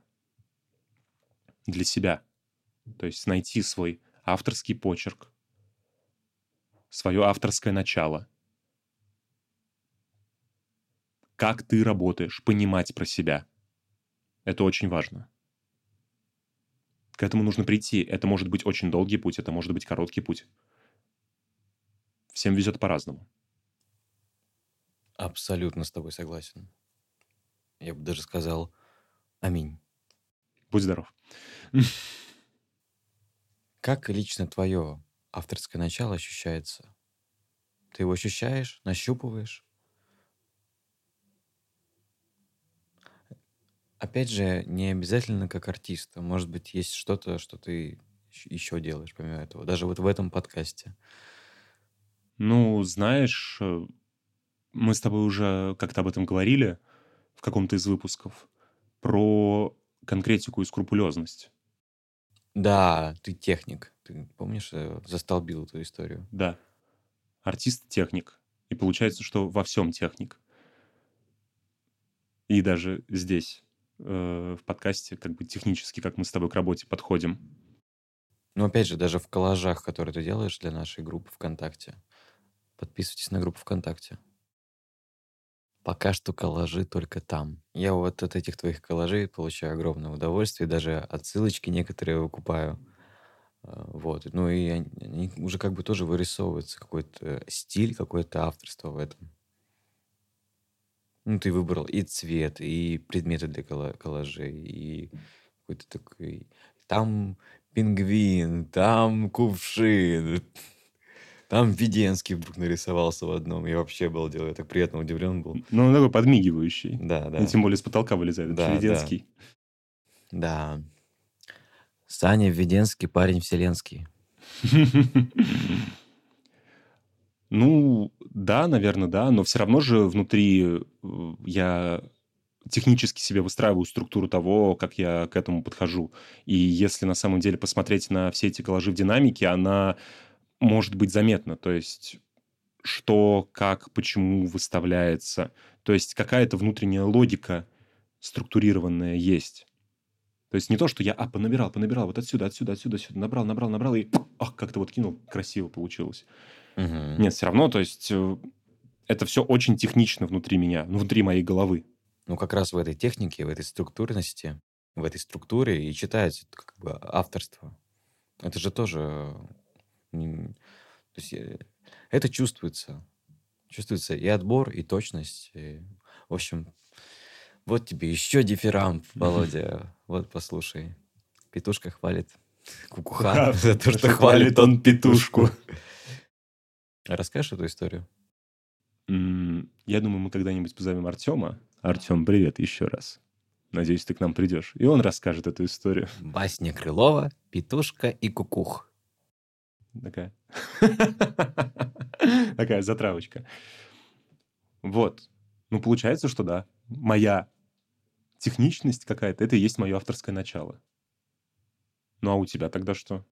для себя. То есть найти свой авторский почерк, свое авторское начало. Как ты работаешь, понимать про себя. Это очень важно. К этому нужно прийти. Это может быть очень долгий путь, это может быть короткий путь. Всем везет по-разному. Абсолютно с тобой согласен. Я бы даже сказал аминь. Будь здоров. [laughs] Как лично твое авторское начало ощущается? Ты его ощущаешь, нащупываешь? Опять же, не обязательно как артиста. Может быть, есть что-то, что ты еще делаешь помимо этого. Даже вот в этом подкасте. Ну, знаешь, э, мы с тобой уже как-то об этом говорили в каком-то из выпусков. Про конкретику и скрупулезность. Да, ты техник. Ты помнишь, э, застолбил эту историю? Да. Артист техник. И получается, что во всем техник. И даже здесь э, в подкасте, как бы технически, как мы с тобой к работе подходим. Ну, опять же, даже в коллажах, которые ты делаешь для нашей группы ВКонтакте. Подписывайтесь на группу ВКонтакте. Пока что коллажи только там. Я вот от этих твоих коллажей получаю огромное удовольствие, даже отсылочки некоторые выкупаю. А, вот. Ну и они, уже как бы тоже вырисовывается какой-то стиль, какое-то авторство в этом. Ну, ты выбрал и цвет, и предметы для коллажей, и какой-то такой... Там пингвин, там кувшин, там Веденский вдруг нарисовался в одном. Я вообще был делал, я так приятно удивлен был. Ну, он такой подмигивающий. Да, да. И тем более с потолка вылезает. Да, Веденский. Да. да. Саня Веденский, парень вселенский. [laughs] Ну, да, наверное, да, но все равно же внутри э, я технически себе выстраиваю структуру того, как я к этому подхожу. И если на самом деле посмотреть на все эти коллажи в динамике, она может быть заметна. То есть что, как, почему выставляется. То есть какая-то внутренняя логика структурированная есть. То есть не то, что я, а, понабирал, понабирал, вот отсюда, отсюда, отсюда, сюда, набрал, набрал, набрал, и, ах, как-то вот кинул, красиво получилось. Мгм. Нет, все равно, то есть э, это все очень технично внутри меня, внутри моей головы. Ну, как раз в этой технике, в этой структурности, в этой структуре и читается как бы авторство. Это же тоже... То есть э, это чувствуется. Чувствуется и отбор, и точность. и, В общем, вот тебе еще дифирамб, [laughs] Володя. Вот послушай. Петушка хвалит [laughs] кукуха за то, что хвалит он петушку. [laughs] Расскажешь эту историю? Я думаю, мы когда-нибудь позовем Артема. Артем, привет еще раз. Надеюсь, ты к нам придешь. И он расскажет эту историю. Басня Крылова, петушка и кукух. Такая. [laughs] Такая затравочка. Вот. Ну, получается, что да. Моя техничность какая-то, это и есть мое авторское начало. Ну, а у тебя тогда что?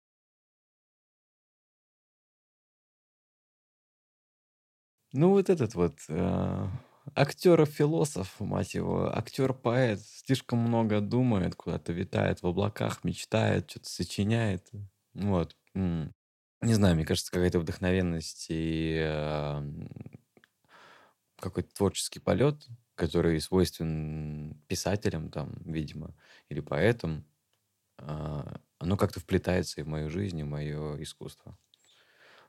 Ну, вот этот вот э, актер-философ, мать его, актер-поэт, слишком много думает, куда-то витает в облаках, мечтает, что-то сочиняет. Вот. М. Не знаю, мне кажется, какая-то вдохновенность и э, какой-то творческий полет, который свойствен писателям, там, видимо, или поэтам, а, оно как-то вплетается и в мою жизнь, и в мое искусство.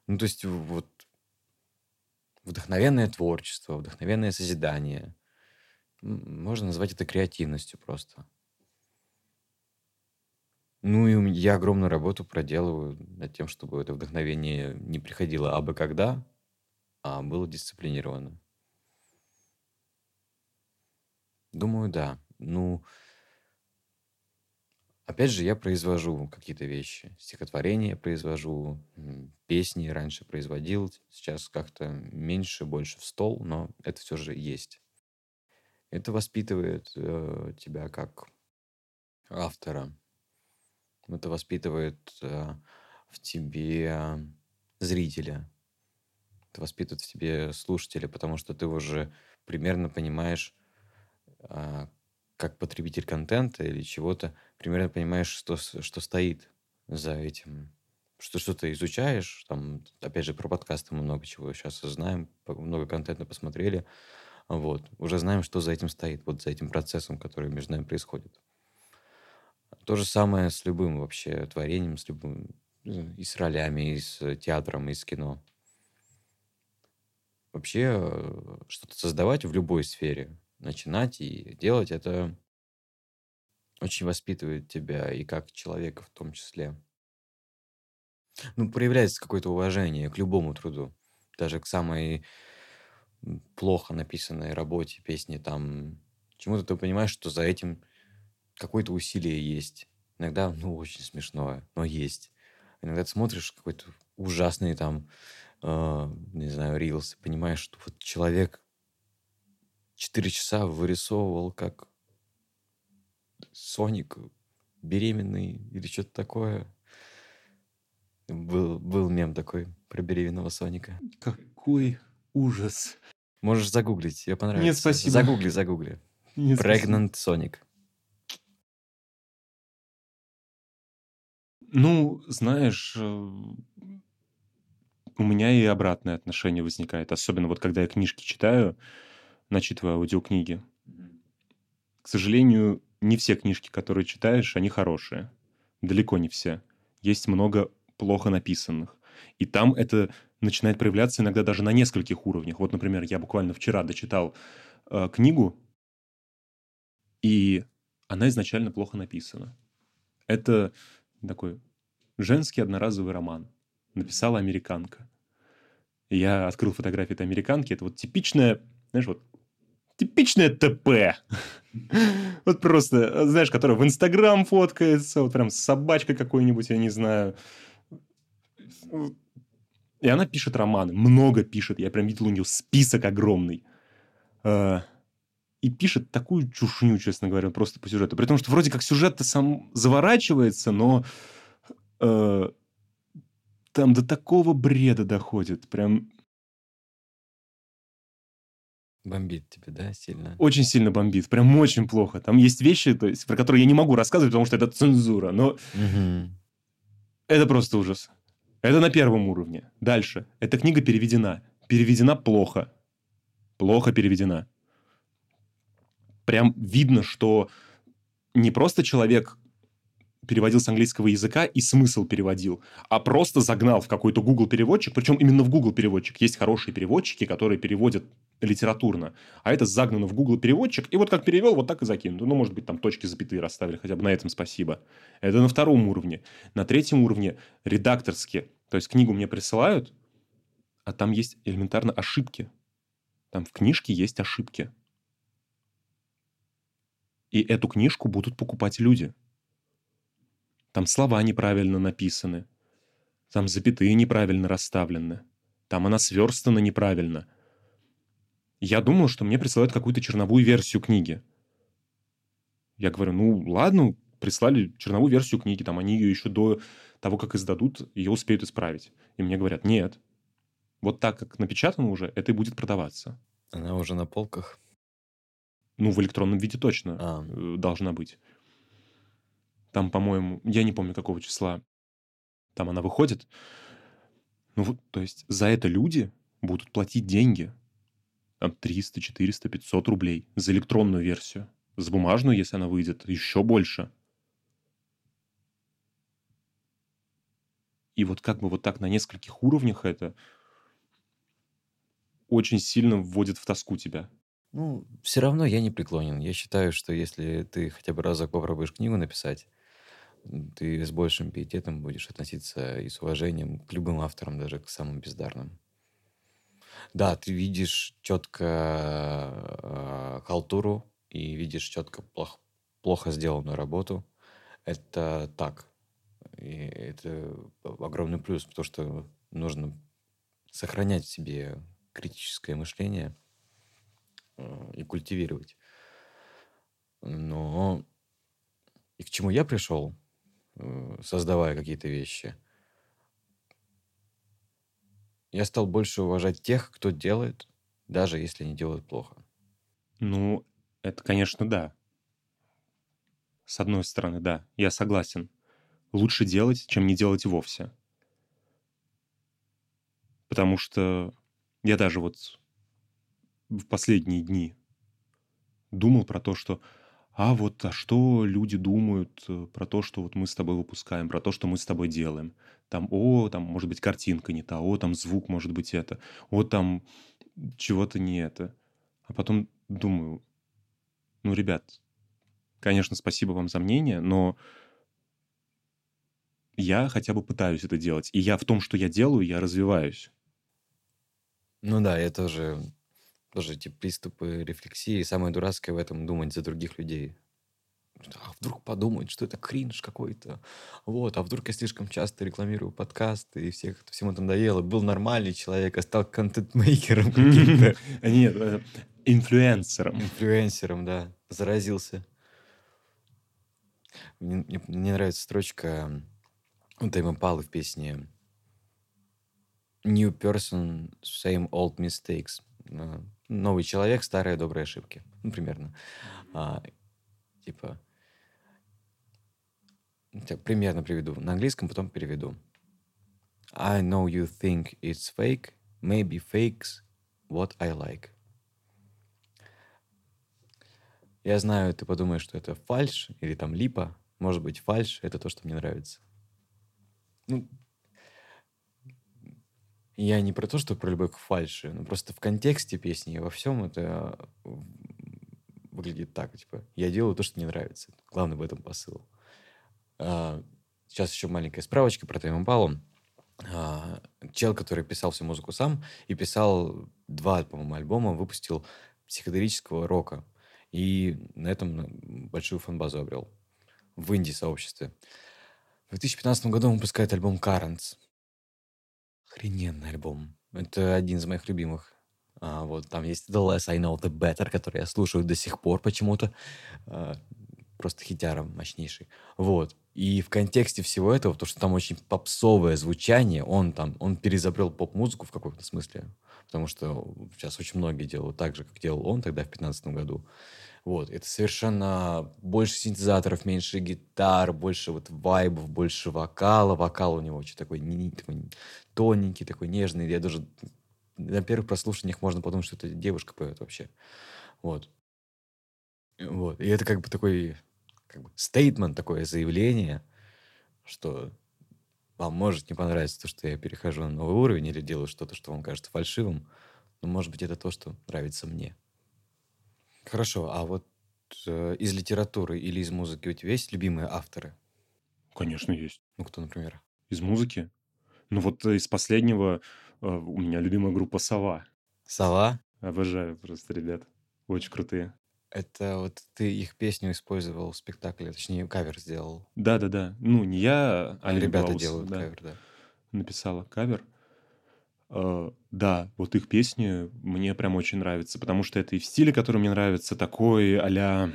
Ну, то есть вот вдохновенное творчество, вдохновенное созидание. Можно назвать это креативностью просто. Ну и я огромную работу проделываю над тем, чтобы это вдохновение не приходило абы когда, а было дисциплинировано. Думаю, да. Ну, опять же, я произвожу какие-то вещи. Стихотворения произвожу, песни раньше производил, сейчас как-то меньше, больше в стол, но это все же есть. Это воспитывает э, тебя как автора. Это воспитывает э, в тебе зрителя. Это воспитывает в тебе слушателя, потому что ты уже примерно понимаешь, а, как потребитель контента или чего-то, примерно понимаешь, что, что стоит за этим. Что что-то изучаешь, там, опять же, про подкасты мы много чего сейчас знаем, много контента посмотрели, вот, уже знаем, что за этим стоит, вот за этим процессом, который между нами происходит. То же самое с любым вообще творением, с любым, э, и с ролями, и с театром, и с кино. Вообще э, что-то создавать в любой сфере, начинать и делать, это очень воспитывает тебя и как человека в том числе. Ну, проявляется какое-то уважение к любому труду, даже к самой плохо написанной работе, песне, там, чему-то ты понимаешь, что за этим какое-то усилие есть. Иногда, ну, очень смешное, но есть. Иногда ты смотришь какой-то ужасный там, э, не знаю, рилс, и понимаешь, что вот человек 4 часа вырисовывал, как Соник беременный или что-то такое. Был, был мем такой про беременного Соника. Какой ужас. Можешь загуглить, тебе понравится. Нет, спасибо. Загугли, загугли. Нет, спасибо. Pregnant Sonic. Ну, знаешь, э, у меня и обратное отношение возникает. Особенно вот когда я книжки читаю, начитываю аудиокниги. К сожалению, не все книжки, которые читаешь, они хорошие. Далеко не все. Есть много плохо написанных. И там это начинает проявляться иногда даже на нескольких уровнях. Вот, например, я буквально вчера дочитал э, книгу, и она изначально плохо написана. Это такой женский одноразовый роман. Написала американка. И я открыл фотографию этой американки. Это вот типичная, знаешь, вот типичная ТП. [laughs] Вот просто, знаешь, которая в Инстаграм фоткается, вот прям с собачкой какой-нибудь, я не знаю. И она пишет романы, много пишет. Я прям видел у нее список огромный. Э, И пишет такую чушню, честно говоря, просто по сюжету. При том, что вроде как сюжет-то сам заворачивается, но э, там до такого бреда доходит. Прям Бомбит тебе, да, сильно? Очень сильно бомбит, прям очень плохо. Там есть вещи, то есть, про которые я не могу рассказывать, потому что это цензура, но Мгм. это просто ужас. Это на первом уровне. Дальше. Эта книга переведена. Переведена плохо. Плохо переведена. Прям видно, что не просто человек переводил с английского языка и смысл переводил, а просто загнал в какой-то Google переводчик, причем именно в Google переводчик. Есть хорошие переводчики, которые переводят литературно, а это загнано в Google переводчик, и вот как перевел, вот так и закинут. Ну, может быть, там точки, запятые расставили, хотя бы на этом спасибо. Это на втором уровне. На третьем уровне редакторски. То есть книгу мне присылают, а там есть элементарно ошибки. Там в книжке есть ошибки. И эту книжку будут покупать люди. Там слова неправильно написаны. Там запятые неправильно расставлены. Там она сверстана неправильно. Я думал, что мне присылают какую-то черновую версию книги. Я говорю, ну ладно, прислали черновую версию книги, там они ее еще до того, как издадут, ее успеют исправить. И мне говорят, нет, вот так, как напечатано уже, это и будет продаваться. Она уже на полках. Ну, в электронном виде точно А, э, должна быть. Там, по-моему, я не помню, какого числа там она выходит. Ну, вот, то есть за это люди будут платить деньги. Там 300, 400, 500 рублей за электронную версию. За бумажную, если она выйдет, еще больше. И вот как бы вот так на нескольких уровнях это очень сильно вводит в тоску тебя. Ну, все равно я не преклонен. Я считаю, что если ты хотя бы разок попробуешь книгу написать, ты с большим пиететом будешь относиться и с уважением к любым авторам, даже к самым бездарным. Да, ты видишь четко халтуру и видишь четко плох- плохо сделанную работу. Это так. И это огромный плюс, потому что нужно сохранять в себе критическое мышление э, и культивировать. Но и к чему я пришел, э, создавая какие-то вещи, я стал больше уважать тех, кто делает, даже если они делают плохо. Ну, это, конечно, да. С одной стороны, да, я согласен. Лучше делать, чем не делать вовсе. Потому что я даже вот в последние дни думал про то, что а вот, а что люди думают э, про то, что вот мы с тобой выпускаем, про то, что мы с тобой делаем. Там, о, там, может быть, картинка не та, о, там, звук, может быть, это, о, там, чего-то не это. А потом думаю, ну, ребят, конечно, спасибо вам за мнение, но я хотя бы пытаюсь это делать. И я в том, что я делаю, я развиваюсь. Ну да, я тоже, тоже эти приступы рефлексии. Самое дурацкое в этом думать за других людей. А вдруг подумают, что это кринж какой-то. Вот, а вдруг я слишком часто рекламирую подкасты, и всех всем это надоело. Был нормальный человек, а стал контент-мейкером [laughs] каким-то. Нет, э, инфлюенсером. Инфлюенсером, да. Заразился. Мне, мне- мне нравится строчка у Тайма Палы в песне New person, same old mistakes. Новый человек, старые добрые ошибки. Ну, примерно. А, типа... Так, примерно приведу. На английском потом переведу. I know you think it's fake. Maybe fakes what I like. Я знаю, ты подумаешь, что это фальш или там липа. Может быть, фальш — это то, что мне нравится. Ну, я не про то, что про любовь к фальши, но просто в контексте песни и во всем это выглядит так, типа, я делаю то, что мне нравится. Главный в этом посыл. А, Сейчас еще маленькая справочка про Тайм Импалу. А, Чел, который писал всю музыку сам и писал два, по-моему, альбома, выпустил психоделического рока. И на этом ну, большую фан-базу обрел в инди-сообществе. В 2015 году он выпускает альбом Currents. Охрененный альбом. Это один из моих любимых. А, вот там есть The Less I Know, The Better, который я слушаю до сих пор почему-то. А, просто хитяром мощнейший. Вот. И в контексте всего этого, то, что там очень попсовое звучание, он там, он переизобрел поп-музыку в каком-то смысле. Потому что сейчас очень многие делают так же, как делал он тогда в 2015 году. Вот, это совершенно больше синтезаторов, меньше гитар, больше вот вайбов, больше вокала. Вокал у него очень такой, такой тоненький, такой нежный. Я даже на первых прослушиваниях можно подумать, что это девушка поет вообще. Вот. Вот. И это как бы такой как бы стейтмент, такое заявление, что вам может не понравиться то, что я перехожу на новый уровень или делаю что-то, что вам кажется фальшивым, но, может быть, это то, что нравится мне. Хорошо, а вот э, из литературы или из музыки у тебя есть любимые авторы? Конечно, есть. Ну, кто, например? Из музыки? Ну, вот из последнего э, у меня любимая группа «Сова». Сова? Обожаю просто ребят. Очень крутые. Это вот ты их песню использовал в спектакле, точнее, кавер сделал. Да-да-да. Ну, не я, а Лили Ребята Баус, делают да, кавер, да. написала кавер. Э, да, вот их песни мне прям очень нравятся, потому что это и в стиле, который мне нравится, такой а-ля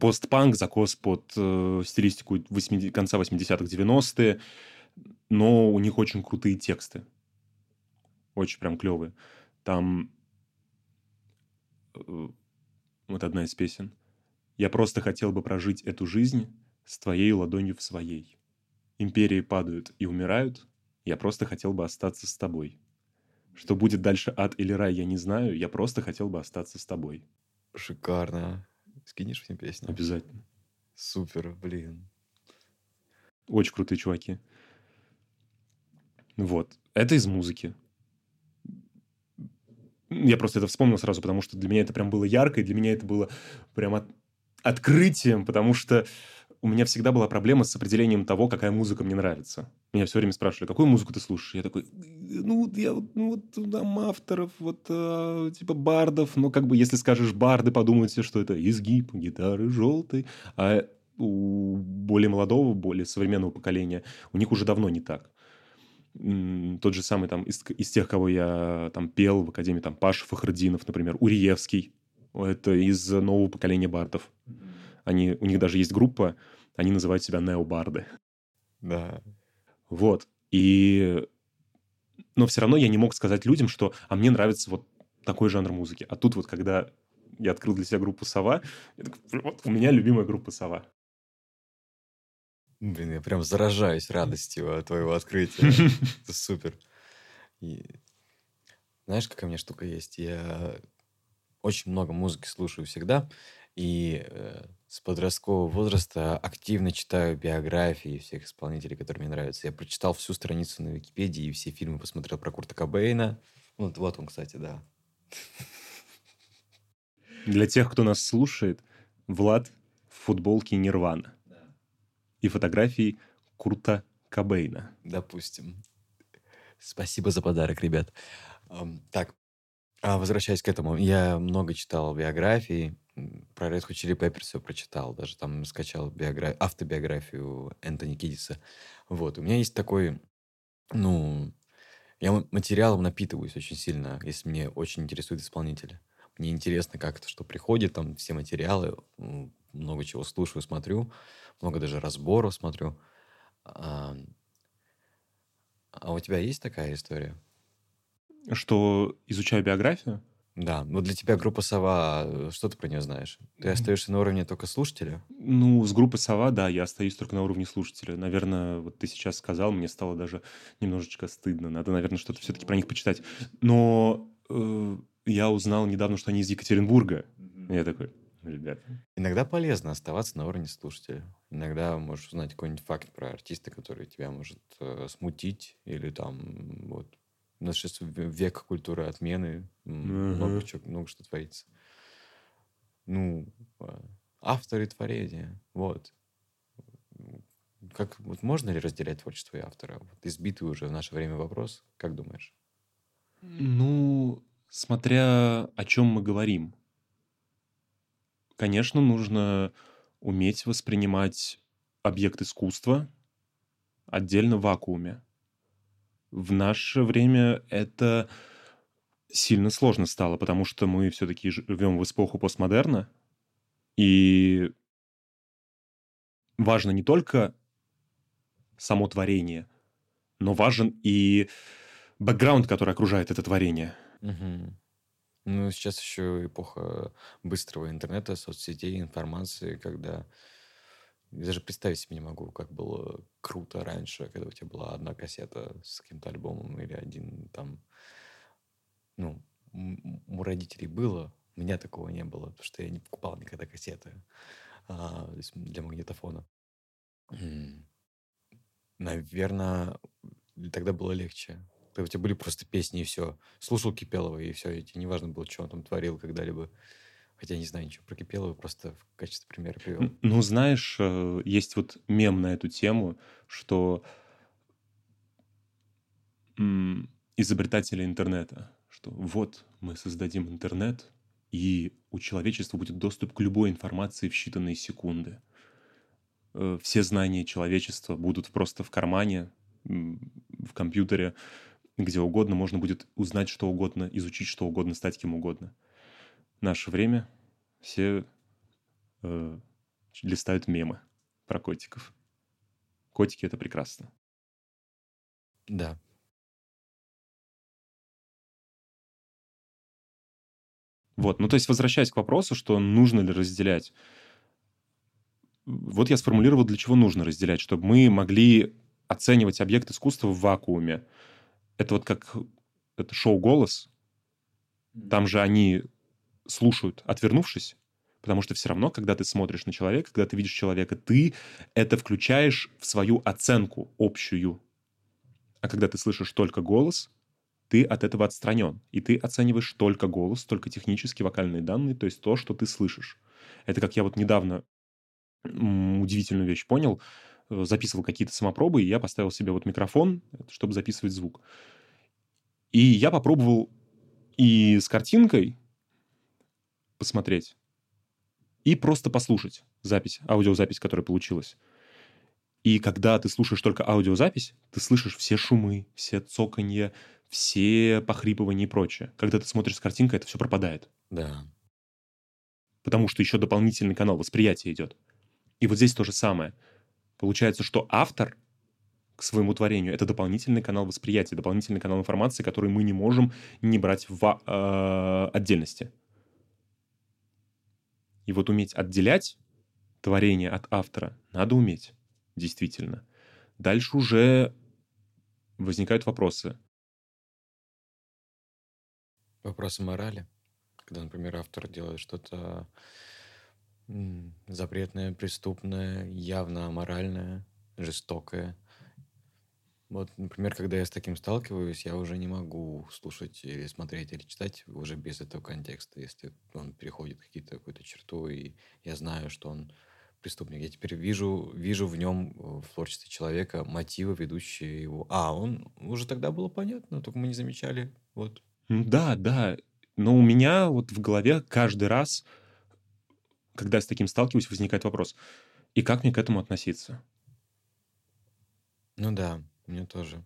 постпанк, закос под э, стилистику 80, конца 80-х, 90-е, но у них очень крутые тексты. Очень прям клевые. Там э, вот одна из песен. «Я просто хотел бы прожить эту жизнь с твоей ладонью в своей. Империи падают и умирают, я просто хотел бы остаться с тобой. Что будет дальше ад или рай, я не знаю, я просто хотел бы остаться с тобой». Шикарно. Скинешь мне песню? Обязательно. Супер, блин. Очень крутые чуваки. Вот. Это из музыки. Я просто это вспомнил сразу, потому что для меня это прям было ярко, и для меня это было прям от- открытием, потому что у меня всегда была проблема с определением того, какая музыка мне нравится. Меня все время спрашивали, какую музыку ты слушаешь? Я такой, ну, вот я ну, вот там авторов, вот э, типа бардов, но как бы если скажешь барды, подумают все, что это изгиб гитары желтой, а у более молодого, более современного поколения у них уже давно не так. Тот же самый там из, из тех, кого я там пел в Академии, там Паша Фахрдинов, например, Уриевский, это из нового поколения бардов. Они, у них даже есть группа, они называют себя необарды. Да. Вот. И... Но все равно я не мог сказать людям, что «а мне нравится вот такой жанр музыки». А тут вот, когда я открыл для себя группу «Сова», я такой, вот у меня любимая группа «Сова». Блин, я прям заражаюсь радостью от твоего открытия. [laughs] Это супер. Знаешь, какая у меня штука есть? Я очень много музыки слушаю всегда, и э, с подросткового возраста активно читаю биографии всех исполнителей, которые мне нравятся. Я прочитал всю страницу на Википедии и все фильмы посмотрел про Курта Кобейна. Вот, вот он, кстати, да. Для тех, кто нас слушает, Влад в футболке Нирвана и фотографии Курта Кобейна. Допустим. Спасибо за подарок, ребят. Так, а возвращаясь к этому, я много читал биографии. Про Red Hot Chili Peppers все прочитал. Даже там скачал биогра- автобиографию Энтони Кидиса. Вот. У меня есть такой, ну, я материалом напитываюсь очень сильно, если мне очень интересует исполнитель. Мне интересно, как это что приходит, там все материалы, много чего слушаю, смотрю, много даже разборов смотрю. А, а у тебя есть такая история? Что изучаю биографию? Да, ну для тебя группа «Сова», э, что ты про нее знаешь? Ты остаешься на уровне только слушателя? Ну, с группы «Сова», да, я остаюсь только на уровне слушателя. Наверное, вот ты сейчас сказал, мне стало даже немножечко стыдно. Надо, наверное, что-то все-таки про них почитать. Но э, я узнал недавно, что они из Екатеринбурга. Я такой, ребята, Иногда полезно оставаться на уровне слушателя. Иногда можешь узнать какой-нибудь факт про артиста, который тебя может э, смутить, или там вот у нас сейчас век культуры отмены, м, много, чё- много что творится. Ну, э, авторы творения, вот. Как, вот можно ли разделять творчество и автора? Вот избитый уже в наше время вопрос. Как думаешь? Ну, смотря о чем мы говорим. Конечно, нужно уметь воспринимать объект искусства отдельно в вакууме. В наше время это сильно сложно стало, потому что мы все-таки живем в эпоху постмодерна, и важно не только само творение, но важен и бэкграунд, который окружает это творение. Мгм. Ну, сейчас еще эпоха быстрого интернета, соцсетей, информации, когда даже представить себе не могу, как было круто раньше, когда у тебя была одна кассета с каким-то альбомом или один там... Ну, у родителей было, у меня такого не было, потому что я не покупал никогда кассеты а, для магнитофона. Наверное, тогда было легче. Когда у тебя были просто песни и все. Слушал Кипелова и все, и тебе не важно было, что он там творил когда-либо. Хотя я не знаю ничего про Кипелова, просто в качестве примера привел. Ну, знаешь, э, есть вот мем на эту тему, что изобретатели интернета, что вот мы создадим интернет, и у человечества будет доступ к любой информации в считанные секунды. Э, все знания человечества будут просто в кармане, в компьютере, где угодно, можно будет узнать что угодно, изучить что угодно, стать кем угодно. Наше время все э, листают мемы про котиков. Котики — это прекрасно. Да. Вот, ну то есть возвращаясь к вопросу, что нужно ли разделять. Вот я сформулировал, для чего нужно разделять, чтобы мы могли оценивать объект искусства в вакууме. Это вот как это шоу «Голос». Там же они слушают, отвернувшись, потому что все равно, когда ты смотришь на человека, когда ты видишь человека, ты это включаешь в свою оценку общую. А когда ты слышишь только голос, ты от этого отстранен. И ты оцениваешь только голос, только технические вокальные данные, то есть то, что ты слышишь. Это как я вот недавно удивительную вещь понял. Э, записывал какие-то самопробы, и я поставил себе вот микрофон, чтобы записывать звук. И я попробовал и с картинкой посмотреть, и просто послушать запись, аудиозапись, которая получилась. И когда ты слушаешь только аудиозапись, ты слышишь все шумы, все цоканье, все похрипывания и прочее. Когда ты смотришь с картинкой, это все пропадает. Да. Потому что еще дополнительный канал восприятия идет. И вот здесь то же самое. Получается, что автор к своему творению это дополнительный канал восприятия, дополнительный канал информации, который мы не можем не брать в э, отдельности. И вот уметь отделять творение от автора надо уметь, действительно. Дальше уже возникают вопросы. Вопросы морали. Когда, например, автор делает что-то запретное, преступное, явно аморальное, жестокое. Вот, например, когда я с таким сталкиваюсь, я уже не могу слушать или смотреть или читать уже без этого контекста. Если он переходит какие-то какую-то черту, и я знаю, что он преступник. Я теперь вижу, вижу в нем, в творчестве человека, мотивы, ведущие его. А, он уже тогда было понятно, только мы не замечали. Вот. Да, да. Но у меня вот в голове каждый раз, когда я с таким сталкиваюсь, возникает вопрос, и как мне к этому относиться? Ну да, мне тоже.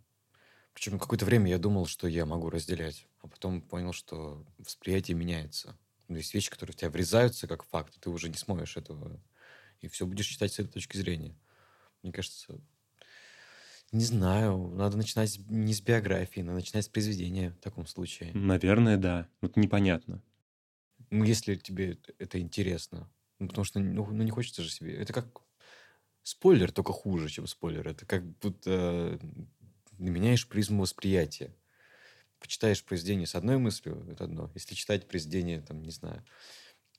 Причем какое-то время я думал, что я могу разделять, а потом понял, что восприятие меняется. Ну, есть вещи, которые в тебя врезаются как факт, и ты уже не смоешь этого. И все будешь читать с этой точки зрения. Мне кажется, не знаю, надо начинать не с биографии, надо начинать с произведения в таком случае. Наверное, да. Вот непонятно. Ну, если тебе это интересно. Ну, потому что ну, ну, не хочется же себе... Это как Спойлер только хуже, чем спойлер. Это как будто меняешь призму восприятия. Почитаешь произведение с одной мыслью, это одно. Если читать произведение, там, не знаю.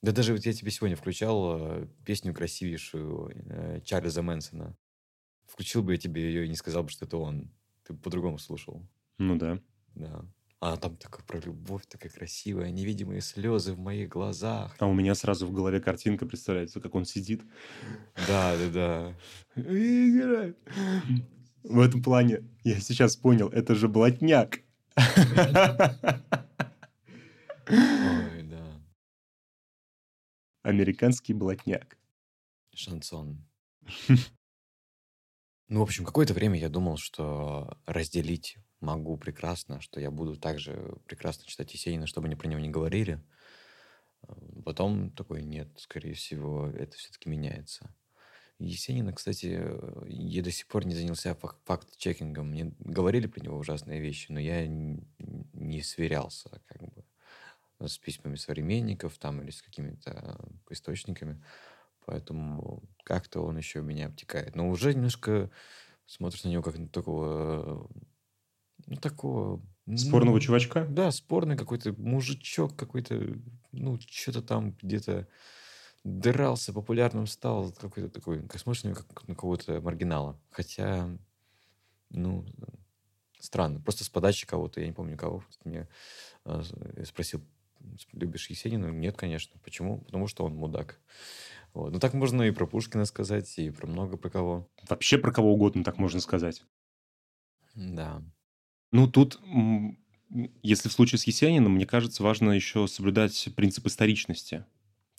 Да даже вот я тебе сегодня включал э, песню красивейшую э, Чарльза Мэнсона. Включил бы я тебе ее и не сказал бы, что это он. Ты бы по-другому слушал. Ну да. Да. А там такая про любовь, такая красивая, невидимые слезы в моих глазах. А у меня сразу в голове картинка представляется, как он сидит. Да, да, да. играет. В этом плане я сейчас понял, это же блатняк. Ой, да. Американский блатняк. Шансон. Ну, в общем, какое-то время я думал, что разделить могу прекрасно, что я буду также прекрасно читать Есенина, чтобы они про него не говорили. Потом такой, нет, скорее всего, это все-таки меняется. Есенина, кстати, я до сих пор не занялся факт-чекингом. Мне говорили про него ужасные вещи, но я не сверялся как бы с письмами современников там или с какими-то источниками. Поэтому как-то он еще меня обтекает. Но уже немножко смотришь на него как на такого... Ну, такого... Спорного ну, чувачка? Да, спорный какой-то мужичок какой-то, ну, что-то там где-то дрался, популярным стал, какой-то такой, как смотришь на как на кого-то маргинала. Хотя, ну, странно. Просто с подачи кого-то, я не помню кого, мне э, спросил, любишь Есенина? Нет, конечно. Почему? Потому что он мудак. Вот. Ну, так можно и про Пушкина сказать, и про много про кого. Вообще про кого угодно так можно сказать. Да. Ну, тут, если в случае с Есениным, мне кажется, важно еще соблюдать принцип историчности.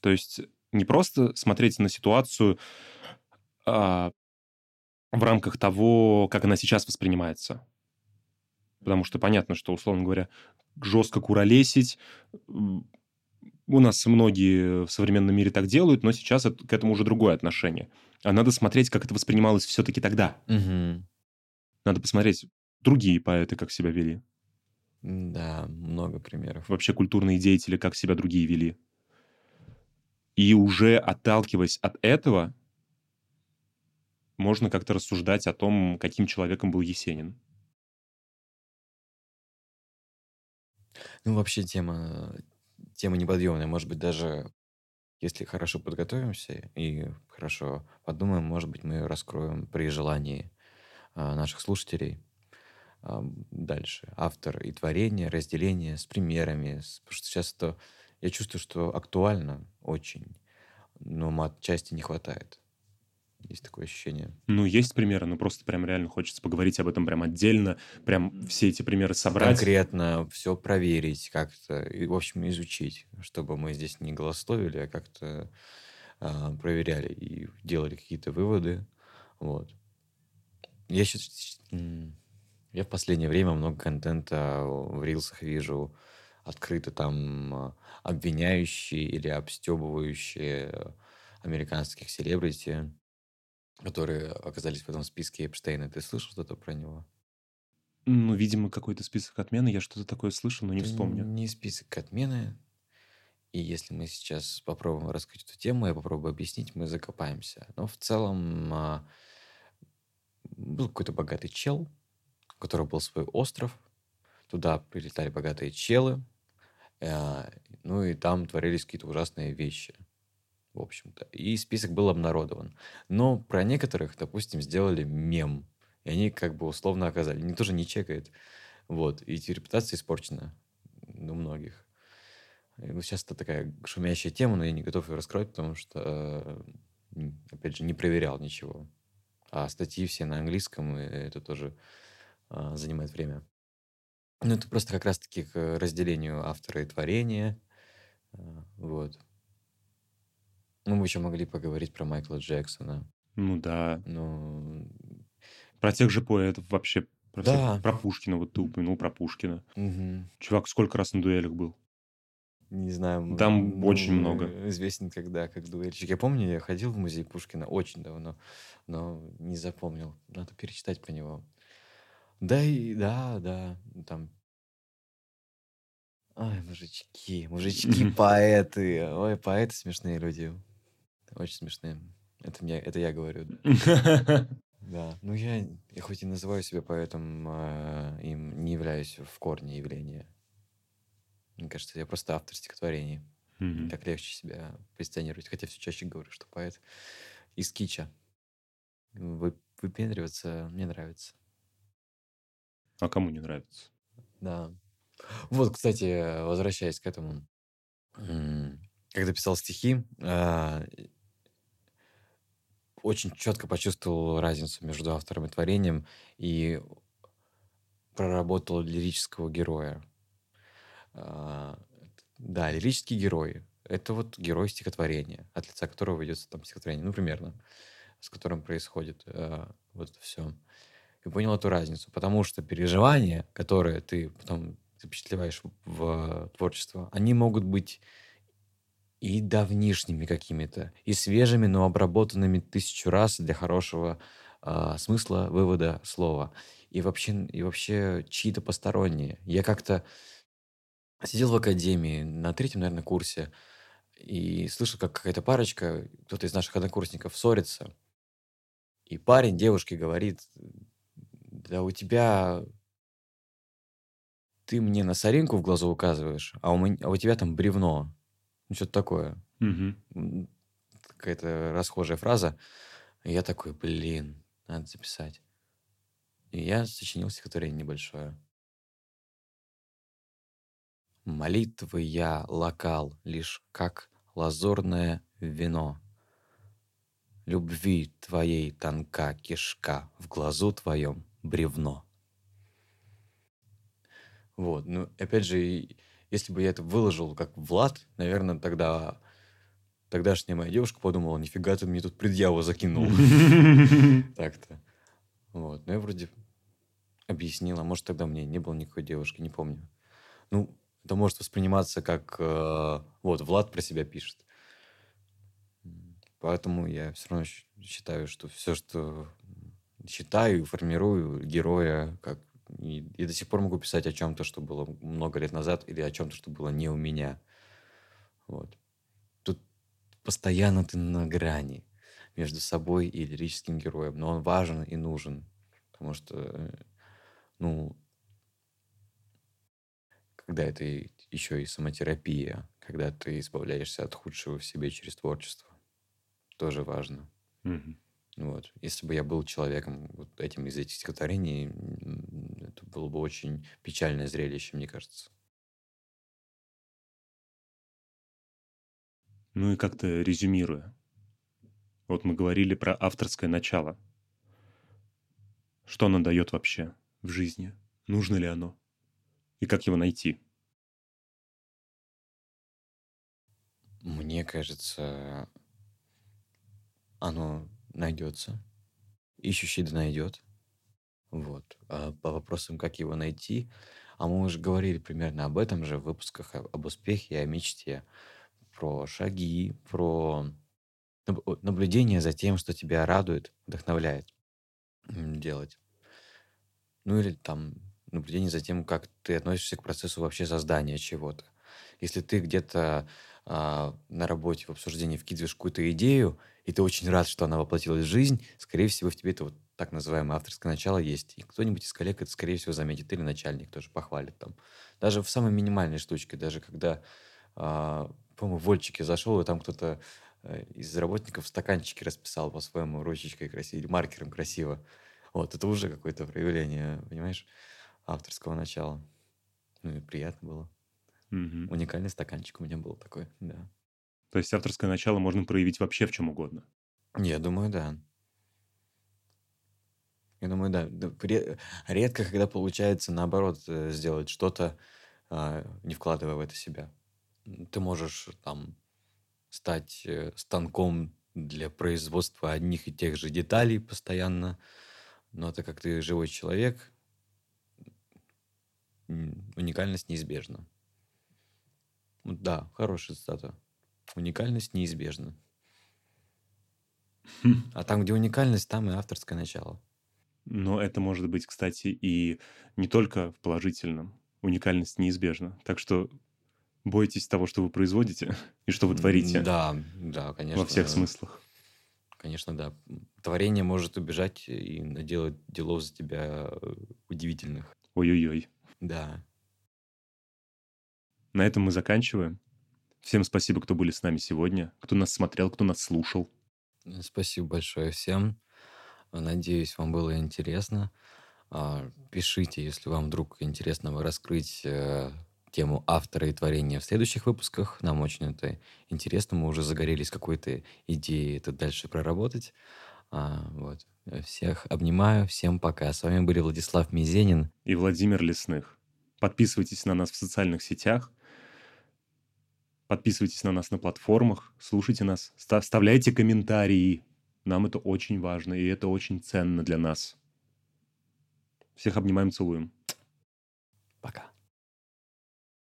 То есть не просто смотреть на ситуацию а, в рамках того, как она сейчас воспринимается. Потому что понятно, что, условно говоря, жестко куролесить у нас многие в современном мире так делают, но сейчас это, к этому уже другое отношение. А надо смотреть, как это воспринималось все-таки тогда. Угу. Надо посмотреть другие поэты, как себя вели. Да, много примеров. Вообще культурные деятели, как себя другие вели. И уже отталкиваясь от этого, можно как-то рассуждать о том, каким человеком был Есенин. Ну, вообще тема тема неподъемная. Может быть, даже если хорошо подготовимся и хорошо подумаем, может быть, мы ее раскроем при желании а, наших слушателей. Дальше. Автор и творение, разделение с примерами. Потому что сейчас это... Я чувствую, что актуально очень, но отчасти не хватает. Есть такое ощущение. Ну, есть примеры, но просто прям реально хочется поговорить об этом прям отдельно, прям все эти примеры собрать. Конкретно все проверить как-то, и, в общем, изучить, чтобы мы здесь не голословили, а как-то а, проверяли и делали какие-то выводы. Вот. Я сейчас... Я в последнее время много контента в рилсах вижу открыто там а, обвиняющие или обстебывающие американских селебрити которые оказались в этом списке Эпштейна. Ты слышал что-то про него? Ну, видимо, какой-то список отмены. Я что-то такое слышал, но не Это вспомню. Не список отмены. И если мы сейчас попробуем раскрыть эту тему, я попробую объяснить, мы закопаемся. Но в целом а, был какой-то богатый чел, у которого был свой остров. Туда прилетали богатые челы. А, ну и там творились какие-то ужасные вещи в общем-то. И список был обнародован. Но про некоторых, допустим, сделали мем. И они как бы условно оказали. Они тоже не чекают. Вот. И репутация испорчена у многих. Вот сейчас это такая шумящая тема, но я не готов ее раскрыть, потому что, опять же, не проверял ничего. А статьи все на английском, и это тоже а, занимает время. Ну, это просто как раз-таки к разделению автора и творения. А, вот. Ну, мы еще могли поговорить про Майкла Джексона. Ну да. Ну, Про тех же поэтов вообще. Про, всех- да. про Пушкина, вот ты упомянул про Пушкина. Мгм. Чувак сколько раз на дуэлях был? Не знаю. Там ну, очень много. Известен когда, как дуэльщик. Я помню, я ходил в музей Пушкина очень давно, но не запомнил. Надо перечитать про него. Да и да, да, там Ой, мужички, мужички, [laughs] поэты. Ой, поэты смешные люди. Очень смешные. Это, мне, это я говорю. [laughs] Да. Ну, я, я хоть и называю себя поэтом, э, им не являюсь в корне явления. Мне кажется, я просто автор стихотворений. Мгм. Так легче себя позиционировать. Хотя все чаще говорю, что поэт из кича. Вы, выпендриваться мне нравится. А кому не нравится? Да. Вот, кстати, возвращаясь к этому. Когда писал стихи, а, очень четко почувствовал разницу между автором и творением и проработал лирического героя. А, да, лирический герой. Это вот герой стихотворения, от лица которого ведется там стихотворение, ну, примерно, с которым происходит э, вот это все. И понял эту разницу, потому что переживания, которые ты потом запечатлеваешь в творчество, они могут быть и давнишними какими-то, и свежими, но обработанными тысячу раз для хорошего а, смысла вывода слова. И вообще, и вообще чьи-то посторонние. Я как-то сидел в академии на третьем, наверное, курсе и слышал, как какая-то парочка, кто-то из наших однокурсников ссорится. И парень девушке говорит, да у тебя ты мне на соринку в глазу указываешь, а у, меня, а у тебя там бревно. Ну, что-то такое. Мгм. Какая-то расхожая фраза. И я такой, блин, надо записать. И я сочинил стихотворение небольшое. Молитвы я локал лишь как лазурное вино. Любви твоей тонка кишка, в глазу твоем бревно. Вот, ну, опять же, если бы я это выложил как Влад, наверное, тогда тогдашняя моя девушка подумала, нифига ты мне тут предъяву закинул. [laughs] Так-то. Вот, но я вроде объяснила. Может, тогда мне не было никакой девушки, не помню. Ну, это может восприниматься как... Э, вот, Влад про себя пишет. Поэтому я все равно считаю, что все, что читаю, формирую героя, как и, и до сих пор могу писать о чем-то, что было много лет назад, или о чем-то, что было не у меня. Вот. Тут постоянно ты на грани между собой и лирическим героем, но он важен и нужен, потому что, э, ну, когда это еще и самотерапия, когда ты избавляешься от худшего в себе через творчество, тоже важно. Мгм. Вот. Если бы я был человеком вот этим из этих стихотворений, это было бы очень печальное зрелище, мне кажется. Ну и как-то резюмируя. Вот мы говорили про авторское начало. Что оно дает вообще в жизни? Нужно ли оно? И как его найти? Мне кажется, оно найдется. Ищущий да найдет. Вот. А по вопросам, как его найти, а мы уже говорили примерно об этом же в выпусках об успехе и о мечте. Про шаги, про наблюдение за тем, что тебя радует, вдохновляет делать. Ну или там наблюдение за тем, как ты относишься к процессу вообще создания чего-то. Если ты где-то а, на работе в обсуждении вкидываешь какую-то идею, и ты очень рад, что она воплотилась в жизнь, скорее всего, в тебе это вот так называемое авторское начало есть. И кто-нибудь из коллег это, скорее всего, заметит, или начальник тоже похвалит там. Даже в самой минимальной штучке, даже когда, а, по-моему, в Вольчике зашел, и там кто-то э, из работников стаканчики расписал по-своему ручечкой красиво, или маркером красиво. Вот, это уже какое-то проявление, понимаешь, авторского начала. Ну и приятно было. Мгм. Уникальный стаканчик у меня был такой, да. То есть авторское начало можно проявить вообще в чем угодно. Я думаю, да. Я думаю, да. Да, ре- Редко, когда получается, наоборот, э, сделать что-то, а, не вкладывая в это себя. Ты можешь там стать э, станком для производства одних и тех же деталей постоянно, но так как ты живой человек, уникальность неизбежна. Да, хорошая цитата. Уникальность неизбежна. А там, где уникальность, там и авторское начало. Но это может быть, кстати, и не только в положительном. Уникальность неизбежна. Так что бойтесь того, что вы производите и что вы творите Да, да, во конечно. всех смыслах. Конечно, да. Творение может убежать и наделать делов за тебя э, удивительных. Ой-ой-ой. Да. На этом мы заканчиваем. Всем спасибо, кто были с нами сегодня, кто нас смотрел, кто нас слушал. Спасибо большое всем. Надеюсь, вам было интересно. А, Пишите, если вам вдруг интересно раскрыть э, тему автора и творения в следующих выпусках. Нам очень это интересно. Мы уже загорелись какой-то идеей это дальше проработать. А, Вот. Всех обнимаю. Всем пока. С вами были Владислав Мизенин. И Владимир Лесных. Подписывайтесь на нас в социальных сетях. Подписывайтесь на нас на платформах, слушайте нас, ста- вставляйте комментарии. Нам это очень важно, и это очень ценно для нас. Всех обнимаем, целуем. Пока.